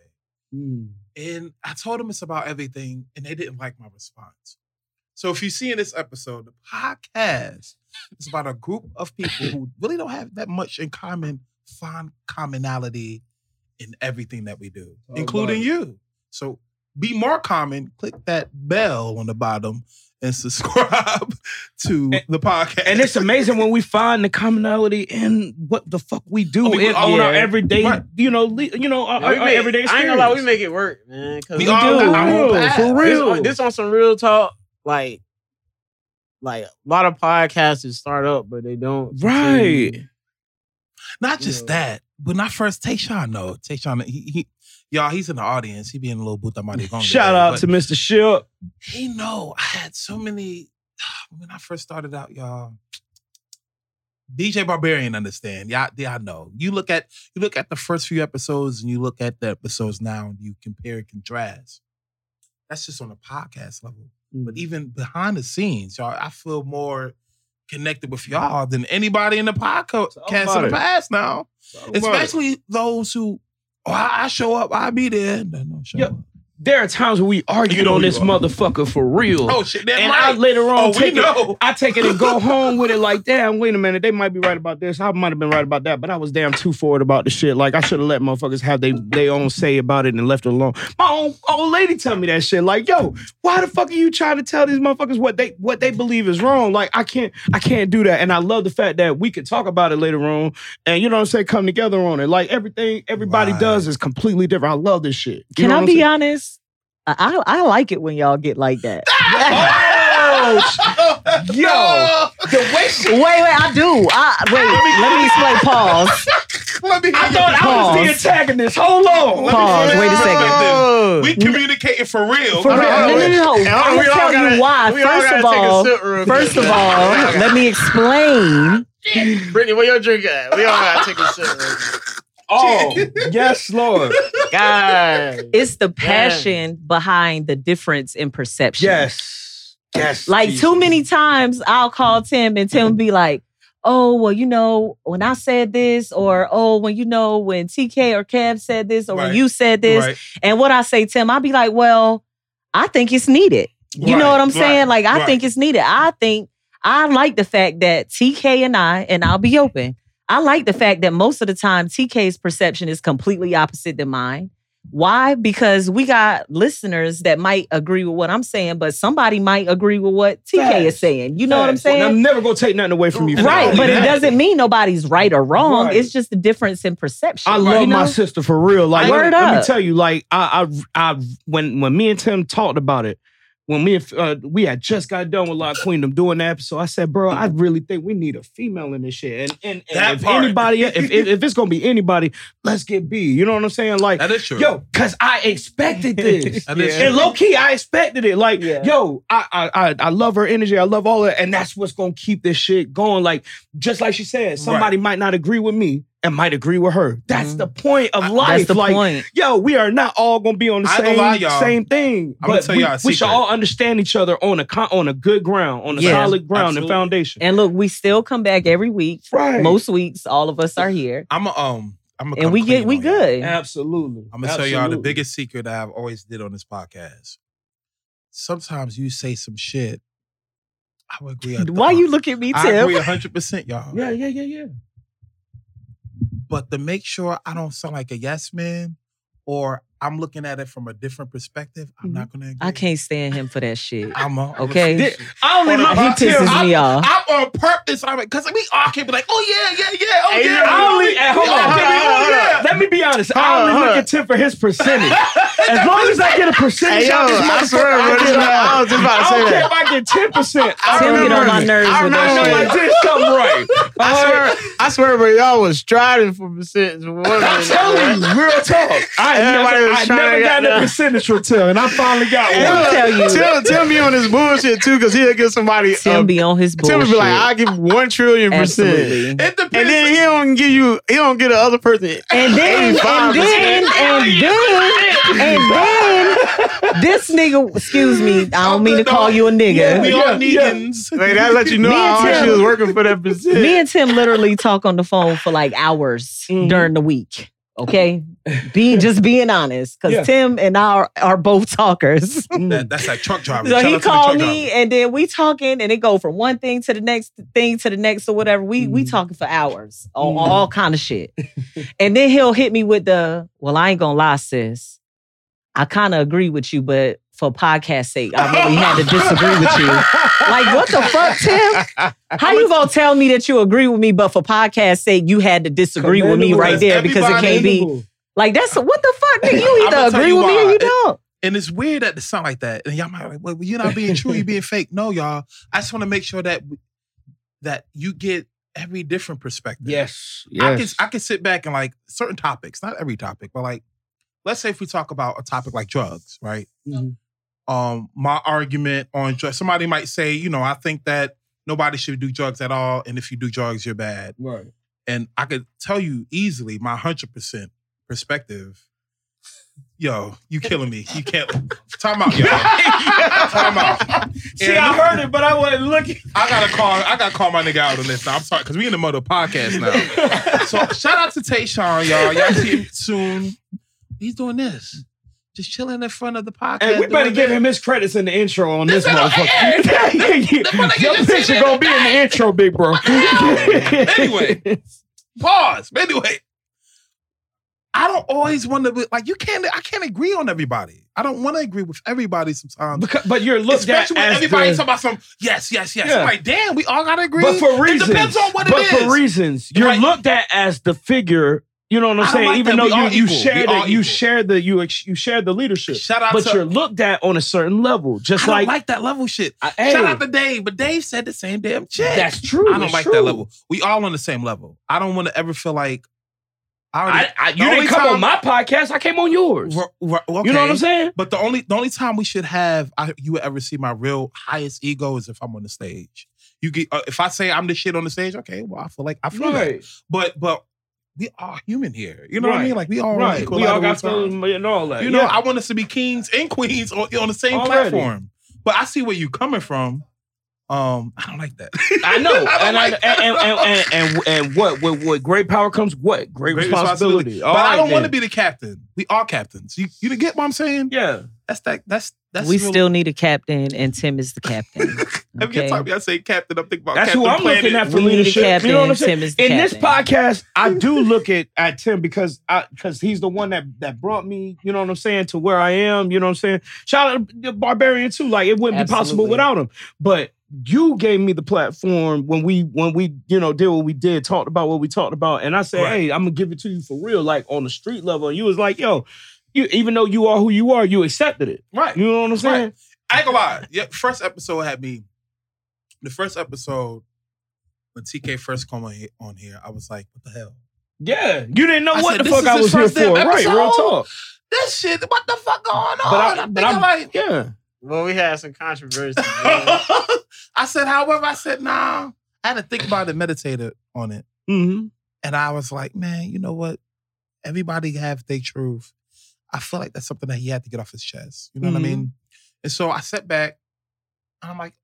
Mm. And I told them it's about everything, and they didn't like my response. So if you see in this episode, the podcast is about a group of people who really don't have that much in common, find commonality in everything that we do, Talk including you. So be more common. Click that bell on the bottom and subscribe to And- the podcast. And it's amazing when we find the commonality in what the fuck we do Oh, we- in, on our everyday, Right. you know, le- you know, our, Yeah, we our make- everyday I ain't experience. gonna lie, we make it work, man. Cause We we, all do. got our own For real, This, real. on, this on some real talk, like, like a lot of podcasts start up, but they don't. Right. continue. Not just Yeah. that. When I first Tayshawn, no, Tayshawn, he, he y'all, he's in the audience. He be in a little booth. Amadi Gonga Shout there, out to Mr. Ship. He know I had so many when I first started out, y'all. DJ Barbarian understand. Y'all, y'all know. You look at you look at the first few episodes and you look at the episodes now and you compare and contrast. That's just on a podcast level. But Mm. even behind the scenes, y'all, I feel more connected with y'all than anybody in the podcast in the past now. It. Especially those who, oh, I, I show up, I'll be there. No, no, show Yeah. up. There are times when we argued on this oh, are. motherfucker for real. Oh shit, that and right. I later on oh, we take it, know. I take it and go home with it like, damn, wait a minute, they might be right about this. I might have been right about that, but I was damn too forward about the shit. Like I should have let motherfuckers have they they own say about it and left it alone. My own old lady tell me that shit. Like, yo, why the fuck are you trying to tell these motherfuckers what they what they believe is wrong? Like, I can't I can't do that. And I love the fact that we can talk about it later on and you know what I'm saying, come together on it. Like everything everybody Right. does is completely different. I love this shit. You Can I be I'm honest? I, I I like it when y'all get like that. Oh, yo, the way she wait, wait, I do. I, wait, let me explain. Pause. Let me I thought I was the antagonist. Hold on. Let me Pause, hear wait a second. perspective. We mm. communicating for real. For real. on, No, no, no, no. And hold on, I'm we gonna all tell gotta- you why. we all First gotta of take a all, sip real first quick. of all, let me explain Brittany, where your drink at? We all gotta take a sip. Right Oh, yes, Lord. God. It's the passion behind the difference in perception. Yes. Yes. Like Jesus. too many times I'll call Tim and Tim be like, oh, well, you know, when I said this, or oh, when you know, when TK or Kev said this, or when you said this. Right. And what I say, Tim, I'll be like, well, I think it's needed. You know what I'm saying? right, Like, I right. think it's needed. I think I like the fact that TK and I, and I'll be open. I like the fact that most of the time TK's perception is completely opposite than mine. Why? Because we got listeners that might agree with what I'm saying, but somebody might agree with what TK is saying. You know what I'm. And saying? I'm never gonna take nothing away from you. right, but it doesn't mean nobody's right or wrong. Right. It's just the difference in perception. I you love my sister for real. Like, Word let, let me tell you, like, I, I, I, when when me and Tim talked about it, when me and uh, we had just got done with La Queendom doing that episode, I said, bro, I really think we need a female in this shit. And and, and That if part. anybody, if, if if it's gonna be anybody, let's get B. You know what I'm saying? Like, That is true. yo, cause I expected this. That is And low key, I expected it. Like, Yeah. yo, I, I I I love her energy. I love all that, and that's what's gonna keep this shit going. Like, just like she said, somebody might not agree with me and might agree with her. That's Mhm. the point of life. That's the like, point. yo, we are not all gonna be on the I same lie, y'all. same thing. I'ma but tell we, y'all a we should all understand each other on a con- on a good ground, on a Yeah. solid ground Absolutely. and foundation. And look, we still come back every week. right. Most weeks, all of us are here. I'm a, um I'm And we get we good. Absolutely. I'm gonna tell y'all the biggest secret that I've always did on this podcast. Sometimes you say some shit. I would agree. Why you look at me, Tim? I Tim? agree hundred percent, y'all. Yeah, yeah, yeah, yeah. But to make sure I don't sound like a yes man, or I'm looking at it from a different perspective, I'm mm-hmm. not gonna. Agree. I can't stand him for that shit. I'm a, I'm Okay. A, I only On the love He you, podcast, Tim. pisses me off. I'm on purpose. I'm because we all can't be like, oh yeah, yeah, yeah, oh Hey, yeah. yeah, I only, yeah. Uh, and hold We all on, hold on, oh, hold on. yeah. Let me be honest. Hold I on, only hold look on. at Tim for his percentage. As long as I get a percentage Hey, yo, out this I swear, bro, I, this get I was just about to I say don't care that. if I get ten percent. Tim get on my nerves I with I know remember I that shit. did something right. I swear, I swear, but y'all was striding for percent. I'm telling you, real talk. I Everybody never, was I trying never to got get a the- percentage from Tim, and I finally got Hey, Let me one. look, tell you. Tim, Tim be on his bullshit too, because he'll give somebody. Tim a- be on his bullshit. would be like, "I give one trillion percent," Absolutely. It depends. and then he don't give you, he don't get the other person. And then, and 85%. then, and then, and then, this nigga, excuse me, I don't mean to call you a nigga. we Yeah, all yeah. Negans. Like that let you know Me and how hard Tim- she was working for that percent. Me and Tim literally talk on the phone for like hours Mhm. during the week. Okay, being just being honest, because Yeah. Tim and I are, are both talkers. That, that's like truck drivers. So Shout he to the called me, drivers. and then we talking, and it go from one thing to the next thing to the next or whatever. We we Mhm. talking for hours on Mhm. all kind of shit, and then he'll hit me with the, "Well, I ain't gonna lie, sis. I kind of agree with you, but for podcast sake, I really had to disagree with you. Like, what the fuck, Tim? How you gonna tell me that you agree with me, but for podcast sake, you had to disagree with me Commendable. right there because it can't be Commendable. Like that's what the fuck? Nigga, you I'ma either agree you with me or you It- don't. And it's weird that it sound like that. And y'all might be like, well, you're not being true, you're being fake. No, y'all. I just want to make sure that that you get every different perspective. Yes. I can Yes. I can sit back and like certain topics, not every topic, but like let's say if we talk about a topic like drugs, right? Mhm. Um, my argument on drugs, somebody might say, you know, I think that nobody should do drugs at all, and if you do drugs, you're bad. Right. And I could tell you easily my hundred percent perspective. Yo, you killing me. You can't time out, y'all. Time out. See, I heard it, but I wasn't looking. I gotta call. I gotta call my nigga out on this. Now. I'm sorry, because we in the mother podcast now. So shout out to Tayshawn, y'all. Y'all see him soon. He's doing this, just chilling in front of the podcast. Hey, we better give him his credits in the intro on this This nigga- motherfucker. Your just picture gonna be in the intro, big bro. Anyway. Pause. Anyway, I don't always want to be like you can't. I can't agree on everybody. I don't want to agree with everybody sometimes. Because, but you're looked at when as everybody the, talking about some yes, yes, yes. Yeah. Like, damn, we all gotta agree. but for reasons. It depends on what but it is. for reasons, you're looked at as the figure. You know what I'm saying? like Even that. though you you share the you share the you ex- you share the leadership, Shout out but to you're looked at on a certain level. Just I don't like, like, that level shit. I- hey, Shout out to Dave, but Dave said the same damn shit. that's true. I don't like true. that level. We all on the same level. I don't want to ever feel like I already. I, I, you didn't come time- on my podcast. I came on yours. We're- we're- You know what. I'm saying? But the only the only time we should have I, you would ever see my real highest ego is if I'm on the stage. You get uh, if I say I'm the shit on the stage, okay, well I feel like I feel that. Right. But but we are human here. You know what I mean? Like we all Right. equal We all got feelings and all that. You know, yeah. I want us to be kings and queens on, on the same Already. platform. But I see where you coming from. Um, I don't like that. I know, don't and, I, like and, and, and, and, and, and what, what, what great power comes what great, Great responsibility. All But I don't want to be the captain. We are captains. You you get what I'm saying? Yeah, That's that. That's that's. we real- still need a captain, and Tim is the captain. Every Okay. time I say captain, I'm thinking about that's Captain That's who I'm Planet. looking at for We need a leadership. captain, you know what I'm saying? Tim is the In this podcast, I do look at at Tim because I because he's the one that that brought me. You know what I'm saying to where I am. You know what I'm saying. Shout out to the Barbarian too. Like it wouldn't be possible without him. But you gave me the platform when we when we you know did what we did, talked about what we talked about, and I said, Right. hey, I'm gonna give it to you for real, like on the street level. And you was like, yo, you even though you are who you are, you accepted it. Right. You know what I'm saying? Right. I ain't gonna lie. Yeah, first episode had me. The first episode when TK first come on here, on here, I was like, "What the hell? Yeah, you didn't know I what said, the fuck I was here for, right? Real episode? talk. This shit. What the fuck going on?" But I- I'm but thinking I'm- like, Yeah, Well, we had some controversy. I said, however, I said, nah. I had to think about it, meditate on it, hmm and I was like, man, you know what? Everybody have their truth. I feel like that's something that he had to get off his chest. You know what I Mhm. mean? And so I sat back, and I'm like,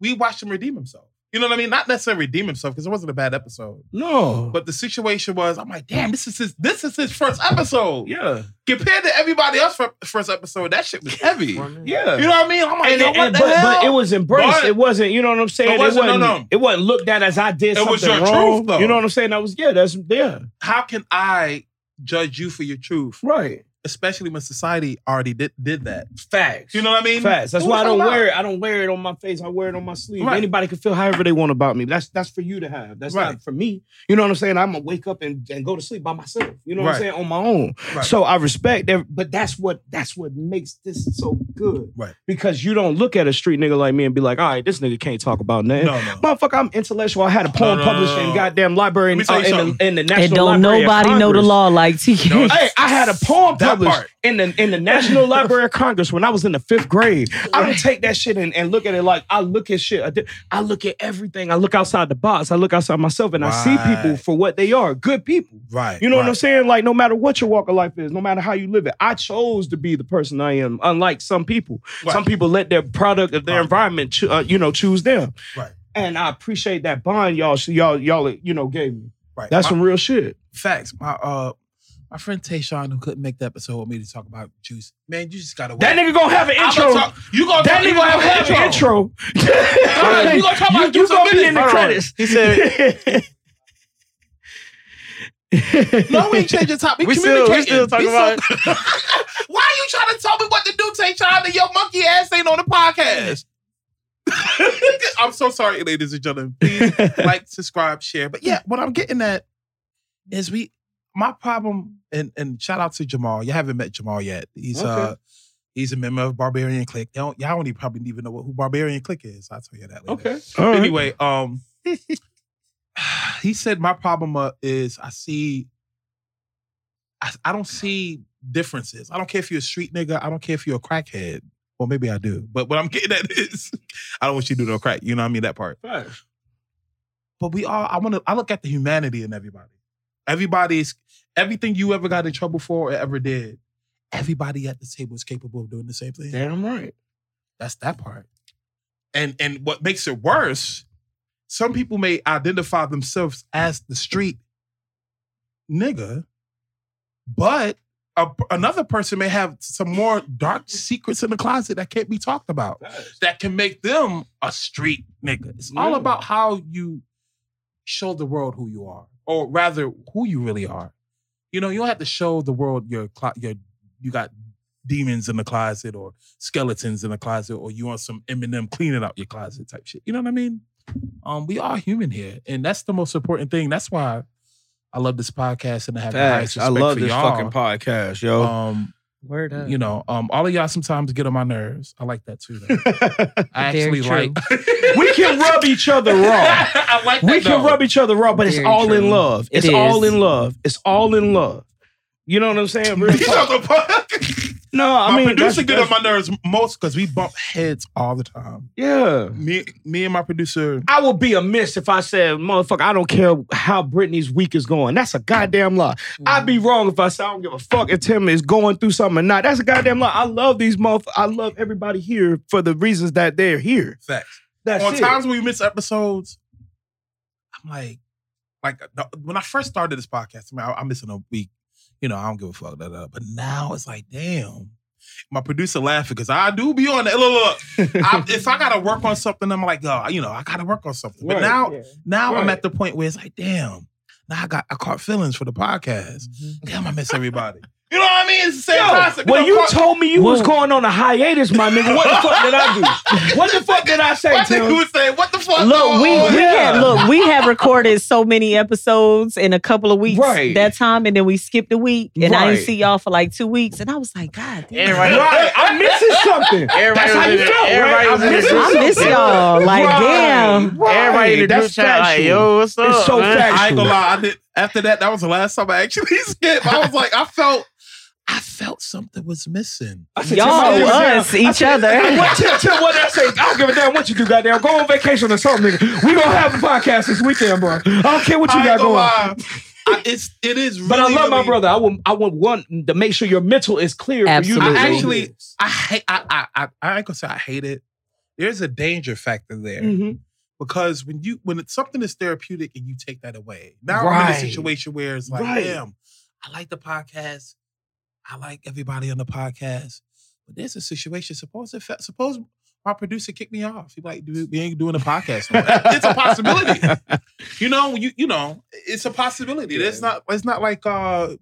we watched him redeem himself. You know what I mean? Not necessarily redeem himself because it wasn't a bad episode. no, But the situation was, I'm like, damn, this is his, this is his first episode. yeah, Compared to everybody else first episode, that shit was heavy. Yeah, you know what I mean? I'm like, and, yo, and- what the but, hell? but it was embraced. But- it wasn't, you know what I'm saying? It wasn't, no, wasn't, no. It wasn't looked at as I did It something was your wrong. truth, though. You know what I'm saying? That was yeah, that's yeah, How can I judge you for your truth, right. Especially when society already did did that? Facts. You know what I mean? Facts. That's Who why I don't fuck wear it. I don't wear it on my face. I wear it on my sleeve. Right. Anybody can feel however they want about me. That's that's for you to have. That's Right. not for me. You know what I'm saying? I'm gonna wake up and, and go to sleep by myself. You know what I'm saying? On my own. Right. So I respect that, but that's what that's what makes this so good. Right. Because you don't look at a street nigga like me and be like, all right, this nigga can't talk about nothing. No, no. Motherfucker, I'm intellectual. I had a poem No, no, no, published no, in goddamn library in, Let me tell uh, in, the, something. in the and don't Library of nobody know the law like TK. No, Hey, I had a poem published part. in the in the National Library of Congress when I was in the fifth grade. I don't take that shit and, and look at it like I look at shit. I, di- I look at everything. I look outside the box. I look outside myself and I see people for what they are. Good people. Right. You know what I'm saying? Like no matter what your walk of life is, no matter how you live it, I chose to be the person I am. Unlike some people, Right. some people let their product of their Right. environment, cho- uh, you know, choose them. Right. And I appreciate that bond y'all, y'all, y'all, you know, gave me. Right. That's My- some real shit. facts. My uh my friend Tayshawn who couldn't make the episode with me to talk about juice. Man, you just gotta wait. That nigga gonna have an I'm intro. gonna talk- you gonna That talk, you nigga gonna gonna have an intro. you gonna talk about you, you Juice in a gonna be minute. in the Hold on. credits. He said, No, we ain't changing topic. We still- we still talking Be about Why are you trying to tell me what to do, Tayshawn, and your monkey ass ain't on the podcast? I'm so sorry, ladies and gentlemen. Please like, subscribe, share. But yeah, what I'm getting at is we my problem, and and shout out to Jamal. You haven't met Jamal yet. He's Okay. uh he's a member of Barbarian Click. Y'all, y'all don't even probably even know what, who Barbarian Click is. I'll tell you that later. okay. All right. Anyway, um he said my problem uh, is I see I, I don't see differences. I don't care if you're a street nigga. I don't care if you're a crackhead. Well, maybe I do. But what I'm getting at is I don't want you to do no crack. You know what I mean? That part. Facts. But we all I want to I look at the humanity in everybody. Everybody's everything you ever got in trouble for or ever did. Everybody at the table is capable of doing the same thing. Damn right. That's that part. And and what makes it worse, some people may identify themselves as the street nigga, but a, another person may have some more dark secrets in the closet that can't be talked about. That can make them a street nigga. It's all about how you show the world who you are, or rather, who you really are. You know, you don't have to show the world your your you got demons in the closet or skeletons in the closet, or you want some Eminem cleaning out your closet type shit. You know what I mean? Um, we are human here, and that's the most important thing. That's why I love this podcast and I have the highest Facts. I love for this y'all. fucking podcast, yo. Um, Word up. you know, um, all of y'all sometimes get on my nerves. I like that too. I actually like. we can rub each other raw. I like that. We can though. rub each other raw, but it's Very all in true. love. It It's all in love. It's all in love. You know what I'm saying? Real You talk. No, I my mean producer that's- get on my nerves most because we bump heads all the time. Yeah. Me, me and my producer. I would be amiss if I said, motherfucker, I don't care how Brittany's week is going. That's a goddamn lie. Mm-hmm. I'd be wrong if I said I don't give a fuck if Tim is going through something or not. That's a goddamn lie. I love these motherfuckers. I love everybody here for the reasons that they're here. Facts. That's on it. times when we miss episodes, I'm like, like when I first started this podcast, I mean, I, I'm missing a week. You know, I don't give a fuck. Da, da. But now it's like, damn. My producer laughing because I do be on that. Look, look. I, if I gotta work on something, I'm like, oh, you know, I gotta work on something. But Right, now, yeah. now I'm at the point where it's like, damn. Now I got I caught feelings for the podcast. Mm-hmm. Damn, I miss everybody. You know what I mean? It's the same Yo, concept. when know, you caught- told me you was going on a hiatus, my nigga, what the fuck did I do? What the fuck did I say, I think Tim? you would say, what the fuck? Look, we on? we yeah. had look, we have recorded so many episodes in a couple of weeks Right. that time, and then we skipped a week, and I didn't see y'all for like two weeks, and I was like, God, damn. Everybody, Right, I'm missing something. Everybody That's how you in felt, Everybody right? was I'm missing I miss y'all. Like, Right, damn. right. everybody in the group That's chat like, factual. yo, what's up? It's so man? factual. I ain't gonna lie. I did after that. That was the last time I actually skipped. I was like, I felt, I felt something was missing. I said, Y'all, Tim, I said, us, I each said, other. What, Tim, Tim, what did I say? I don't give a damn what you do, goddamn. Go on vacation or something, nigga. We gonna have a podcast this weekend, bro. I don't care what you I got gonna going. lie. I, it's it is. Really, But I love my brother. I want I want one to make sure your mental is clear Absolutely. for you. I actually. I hate. I, I I I ain't gonna say I hate it. There's a danger factor there Mhm. Because when you when it's something is therapeutic and you take that away, now I'm in a situation where it's like, Right. damn, I like the podcast. I like everybody on the podcast, but there's a situation. Suppose if suppose my producer kicked me off. He like, dude, we ain't doing a podcast. no it's a possibility. You know, you you know, it's a possibility. It's not. It's not like. uh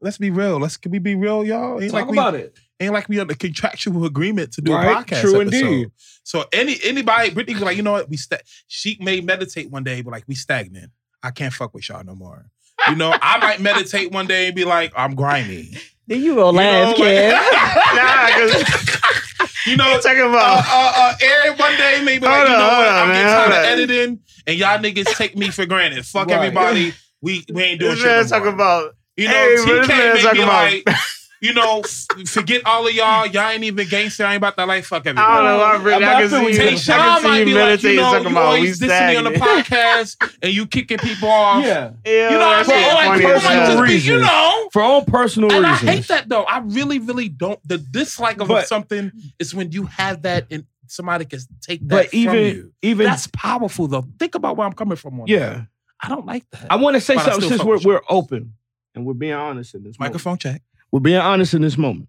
Let's be real. Let's can we be real, y'all? Ain't Talk like we about it. ain't like we under contractual agreement to do Right, a podcast. true episode. indeed. So any anybody, Brittany be like, you know what? We sta- she may meditate one day, but like we stagnant. I can't fuck with y'all no more. You know, I might meditate one day and be like, I'm grimy. Then you gonna laugh, know, like- Kev. Nah, 'cause You know, you talking uh, about. uh, uh, Aaron one day maybe like, you know hold what? on, I'm man, getting tired of editing, and y'all niggas take me for granted. Fuck Right. everybody. We we ain't doing this shit. man no talking more. about. You know, Hey, but man TK may talking be about- like, you know, f- forget all of y'all. Y'all ain't even gangster. I ain't about to like fuck everybody. I don't know why, Brittany. I'm I can not see you. feeling Tay you. I Sean can see might you be like, you meditating, know, you about we always dissing me on the podcast and you kicking people off. Yeah. Yeah, You know what I shit mean? Like, funny people might hell. just be, you know. For all personal And I hate that though. I really, really don't. The dislike of But- something is when you have that and somebody can take that But from even you. even That's powerful though. Think about where I'm coming from on that. yeah. I don't like that. I want to say But something since we're we're open and we're being honest in this moment. Microphone check. We're being honest in this moment.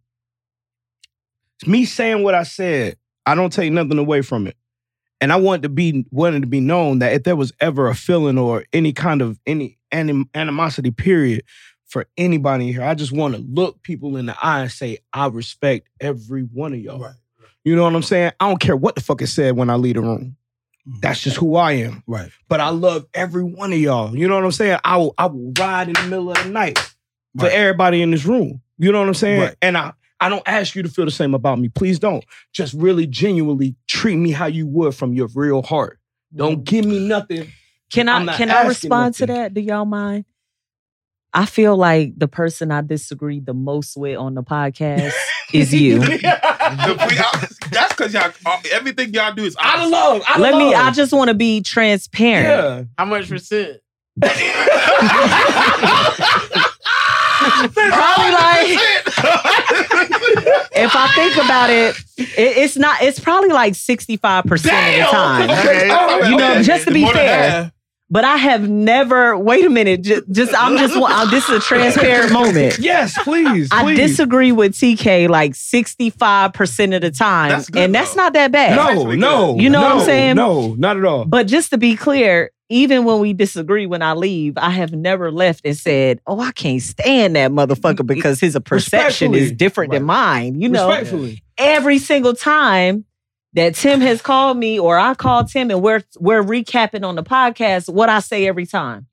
It's me saying what I said. I don't take nothing away from it. And I want to be wanted to be known that if there was ever a feeling or any kind of any anim, animosity period for anybody here, I just want to look people in the eye and say, I respect every one of y'all. Right. You know what I'm saying? I don't care what the fuck is said when I leave the room. Mm-hmm. That's just who I am. Right. But I love every one of y'all. You know what I'm saying? I will I will ride in the middle of the night for Right. everybody in this room. You know what I'm saying? Right. And I I don't ask you to feel the same about me. Please don't. Just really genuinely treat me how you would from your real heart. Don't mm. give me nothing. Can I'm not can I asking respond to that? Do y'all mind? I feel like the person I disagree the most with on the podcast is you. The- we- I- That's because y'all uh, everything y'all do is out of opposite. love. Out of Let me. love. I just want to be transparent. yeah. How much percent? Probably like if I think about it, it, it's not. It's probably like sixty five percent of the time. Okay. You know, just to be More than fair. Half. But I have never. Wait a minute. Just, just I'm just. I'm, this is a transparent moment. Yes, please. I please. disagree with TK like 65% of the time. That's good, and that's though. not that bad. No, actually no. You know what I'm saying? No, not at all. But just to be clear, even when we disagree when I leave, I have never left and said, Oh, I can't stand that motherfucker because his perception is Respectfully. different than mine. You know, Respectfully. every single time that Tim has called me or I called Tim and we're we're recapping on the podcast, what I say every time.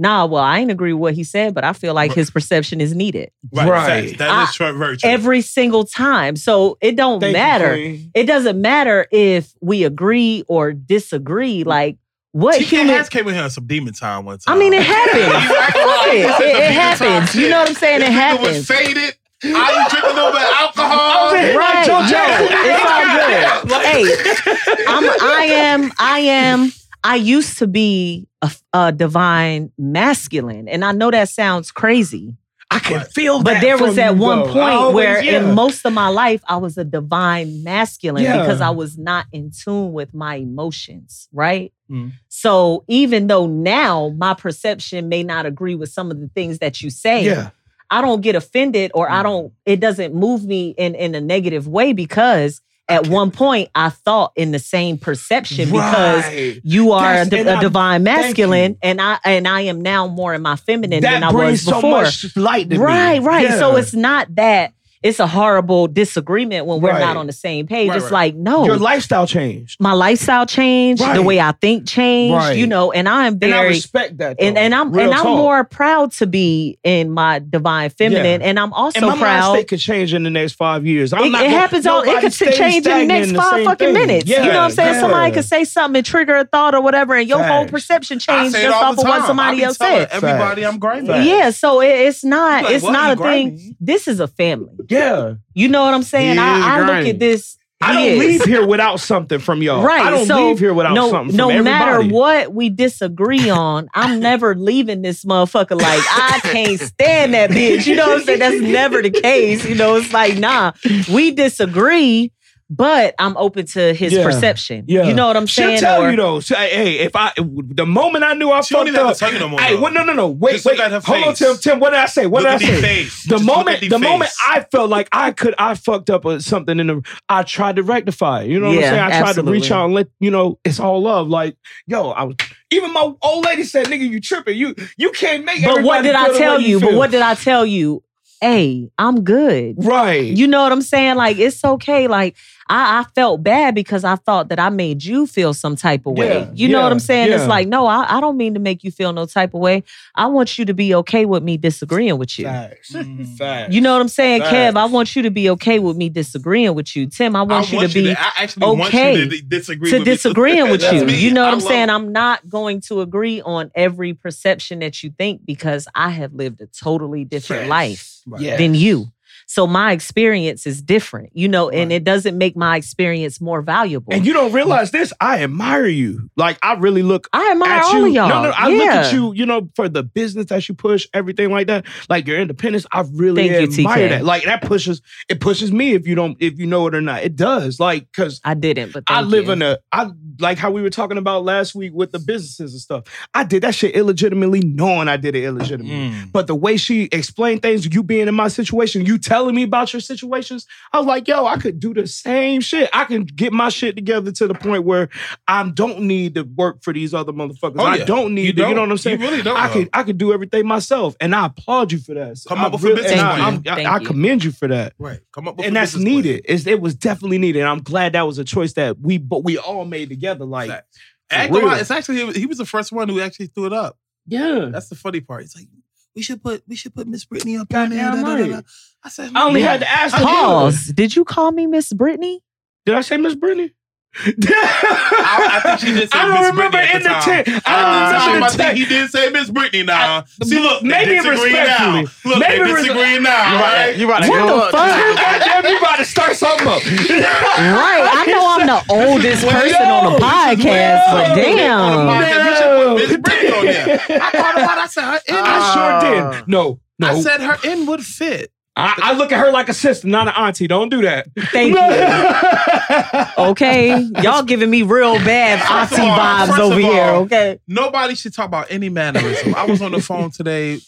Nah, well, I ain't agree with what he said, but I feel like his perception is needed Right. Right. facts. That I- is true, very true. every single time. So it don't Thank matter. Queen. it doesn't matter if we agree or disagree. Like what TK human has came in here on some demon time one time. I mean, it happens. He's acting Fuck like it. It- it demon happens. You know what I'm saying? This It nigga happens. was faded. I you drink a little bit of alcohol. I was in Right, Joe yo, Jackson. it's all good. hey, I'm, I am, I am, I used to be a, a divine masculine, and I know that sounds crazy, I can feel that. but there was from at one though. Point always- where, yeah. in most of my life, I was a divine masculine Yeah. because I was not in tune with my emotions, right? Mm. So even though now my perception may not agree with some of the things that you say, yeah. I don't get offended or I don't, mm. it doesn't move me in, in a negative way because at one point I thought in the same perception because Right. you are a, That's- di- and a I- divine masculine and I and I am now more in my feminine that than I was so before. much light to me. right, right. So it's not that it's a horrible disagreement when we're Right. not on the same page. Right, it's right. like, no, your lifestyle changed, my lifestyle changed, the way I think changed, Right. you know, and I am and I very respect that. and, though. and I'm Real and I'm talk. more proud to be in my divine feminine, and I'm also And my mind proud. state could change in the next five years. I'm It, not it gonna- happens all. It nobody could change in the next in five fucking thing. minutes. you know what I'm saying? Yeah. Somebody could say something and trigger a thought or whatever, and your whole perception I changed just off of what somebody I be else said. Everybody, I'm grimy. Facts. Yeah, so it's not. It's not a thing. This is a family. Yeah, You know what I'm saying? He is I, I look grimy. at this. I don't is. leave here without something from y'all. Right. I don't so leave here without no, something. no from matter what we disagree on, I'm never leaving this motherfucker like I can't stand that bitch. You know what I'm saying? That's never the case. You know, it's like, nah, we disagree, but I'm open to his Yeah. perception. Yeah. You know what I'm saying? She'll saying? tell Or- you though. Say, hey, if I the moment I knew I She don't fucked even have up. to tell you no more. Hey, well, no, no, no. Wait, Just look wait. at her Hold on. Tim. Tim, what did I say? What Look did at I say? face. The Just moment, the the moment. I felt like I could, I fucked up with something in the, I tried to rectify. it. You know what Yeah, I'm saying? I tried to reach out and let you know it's all love. Like, yo, I was. Even my old lady said, "Nigga, you tripping? You you can't make." It. But what did I tell way you? But what did I tell you? Hey, I'm good. Right. You know what I'm saying? Like it's okay. Like I, I felt bad because I thought that I made you feel some type of way. Yeah, you know yeah, what I'm saying? yeah. It's like no, I, I don't mean to make you feel no type of way. I want you to be okay with me disagreeing with you. Facts. Mm. Facts. You know what I'm saying, Kev? I want you to be okay with me disagreeing with you. Tim, I want, I you to be I actually want okay you to disagree to with me. disagreeing with you. me. You know what I I'm love- saying? I'm not going to agree on every perception that you think because I have lived a totally different Yes. life Right. Than you. So my experience is different, you know, and Right. it doesn't make my experience more valuable. And you don't realize this. I admire you. Like I really look I admire all of y'all. No, no, I yeah. look at you, you know, for the business that you push, everything like that. Like your independence, I really Thank admire TK. that. Like that pushes, it pushes me if you don't, if you know it or not. It does. Like, cause I didn't, but I live you. in a, I like how we were talking about last week with the businesses and stuff. I did that shit illegitimately, knowing I did it illegitimately. Mm. But the way she explained things, you being in my situation, you telling me about your situations, I was like, yo, I could do the same shit. I can get my shit together to the point where I don't need to work for these other motherfuckers. Oh, I don't need You to, you know what I'm saying? You really don't, I could I could do everything myself. And I applaud you for that. So Come I up with a really- business I, plan. I'm- I- Thank I you. commend you for that. Right. Come up with And that's needed. It was definitely needed. And I'm glad that was a choice that we but we all made together. Like, Facts. for I ain't gonna lie, real. it's actually he was the first one who actually threw it up. yeah. That's the funny part. He's like, we should put we should put Miss Brittany up on there. Da, da, da, da. I said, I only "Yeah." had to ask her. Pause. Did you call me Miss Brittany? Did I say Miss Brittany? I, I think she did say I don't Miss remember Brittany at in the the time. tent. I, I don't I, remember I the think tent. he did say Miss Brittany now. I- See, look, maybe they disagree now. Look, Maybe they res- disagree now, You right? right. You right. What Go the up. fuck? Goddamn, you about to start something up. Right. I know I'm the oldest Well, person on the podcast, well, but on the damn. podcast, we should put Miss Brittany on there. I thought about it. I said, her in, I sure did. No, no. I said her in would fit. I, I look at her like a sister, not an auntie. Don't do that. Thank you. Okay. Y'all giving me real bad auntie all- vibes over of here, okay? Nobody should talk about any mannerism. I was on the phone today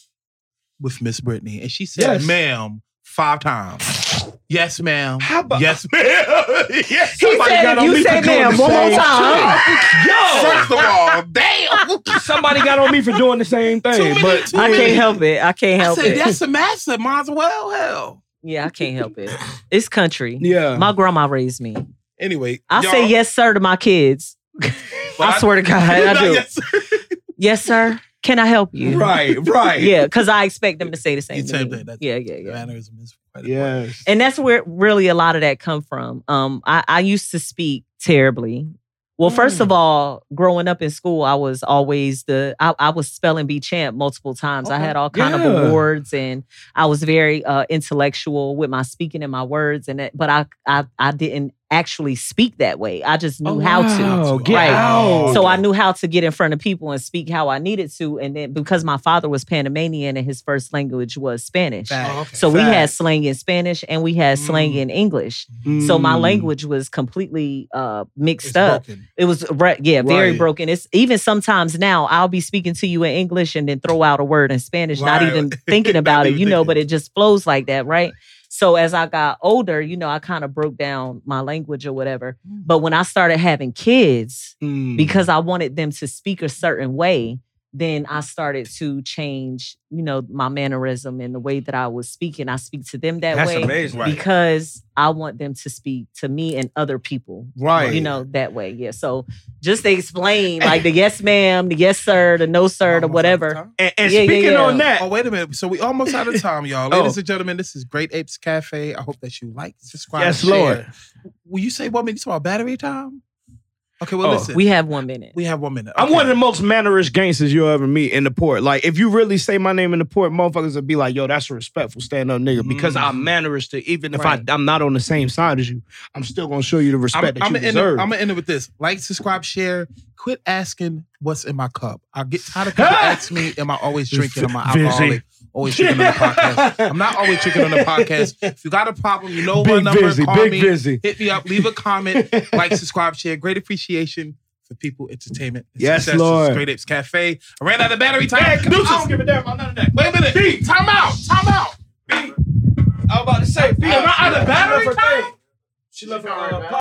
with Miss Brittany, and she said, Yes. "Ma'am," five times. Yes, ma'am. How about- yes, ma'am. yes. He Somebody said got on you me say for doing ma'am the one more same time. Yo, First of all, damn. somebody got on me for doing the same Too thing, many- but too I many- can't help it. I can't I help said, it. that's a massive. Might as well. Hell. Yeah, I can't help it. It's country. yeah. My grandma raised me. Anyway, I say yes, sir, to my kids. but I swear to God, I do. Yes, sir. Yes, sir. Can I help you? right, right. Yeah, because I expect them to say the same thing. thing, Yeah, yeah, yeah. Mannerism is quite. Yes. And that's where really a lot of that come from. Um, I, I used to speak terribly Well, first Mm. of all, growing up in school, I was always the I, I was spelling bee champ multiple times. I had all kind Yeah. of awards, and I was very uh, intellectual with my speaking and my words. And it, but I, I I didn't actually speak that way. I just knew Oh, how wow. to. Get Right. out. So I knew how to get in front of people and speak how I needed to. And then because my father was Panamanian and his first language was Spanish. Facts. Oh, okay. So we had slang in Spanish and we had slang Mm. in English. So my Mm. language was completely uh, mixed It's up. broken. It was right, yeah, very Right. broken. It's even sometimes now I'll be speaking to you in English and then throw out a word in Spanish, not even thinking Not about it, you know, but it just flows like that, right? So as I got older, you know, I kind of broke down my language or whatever. Mm. But when I started having kids, Mm. because I wanted them to speak a certain way, then I started to change, you know, my mannerism and the way that I was speaking. I speak to them that That's way amazing. Right. because I want them to speak to me and other people, Right. you know, that way. Yeah. So just to explain, like the yes ma'am, the yes sir, the no sir, the Almost out of whatever. And, and Yeah, yeah, speaking yeah. on that, Oh, wait a minute. So we almost out of time, y'all. Oh. Ladies and gentlemen, this is Great Apes Cafe. I hope that you like, subscribe, Yes, share. Lord. Will you say one minute? You talking about battery time? Okay, well, Oh. listen. We have one minute. we have one minute. I'm one of the most mannerist gangsters you'll ever meet in the port. Like, if you really say my name in the port, motherfuckers will be like, yo, that's a respectful stand up nigga. Because Mhm. I'm manneristic. Even if Right. I, I'm not on the same side as you, I'm still going to show you the respect I'm, that I'm you deserve. it, I'm gonna end it with this: like, subscribe, share. Quit asking what's in my cup. I get tired of people asking me, "Am I always drinking? Am I Busy. alcoholic? Always drinking on the podcast? I'm not always drinking on the podcast. If you got a problem, you know my big number. busy, call big me. busy. Hit me up. Leave a comment. like, subscribe, share. Great appreciation for people, entertainment. and Yes, success. This is Lord. Great Apes Cafe. I ran out of battery time. Hey, I don't give a damn about none of that. Wait a minute. B, time out. Time out. B. I was about to say, Am I out of battery time? She left She left her,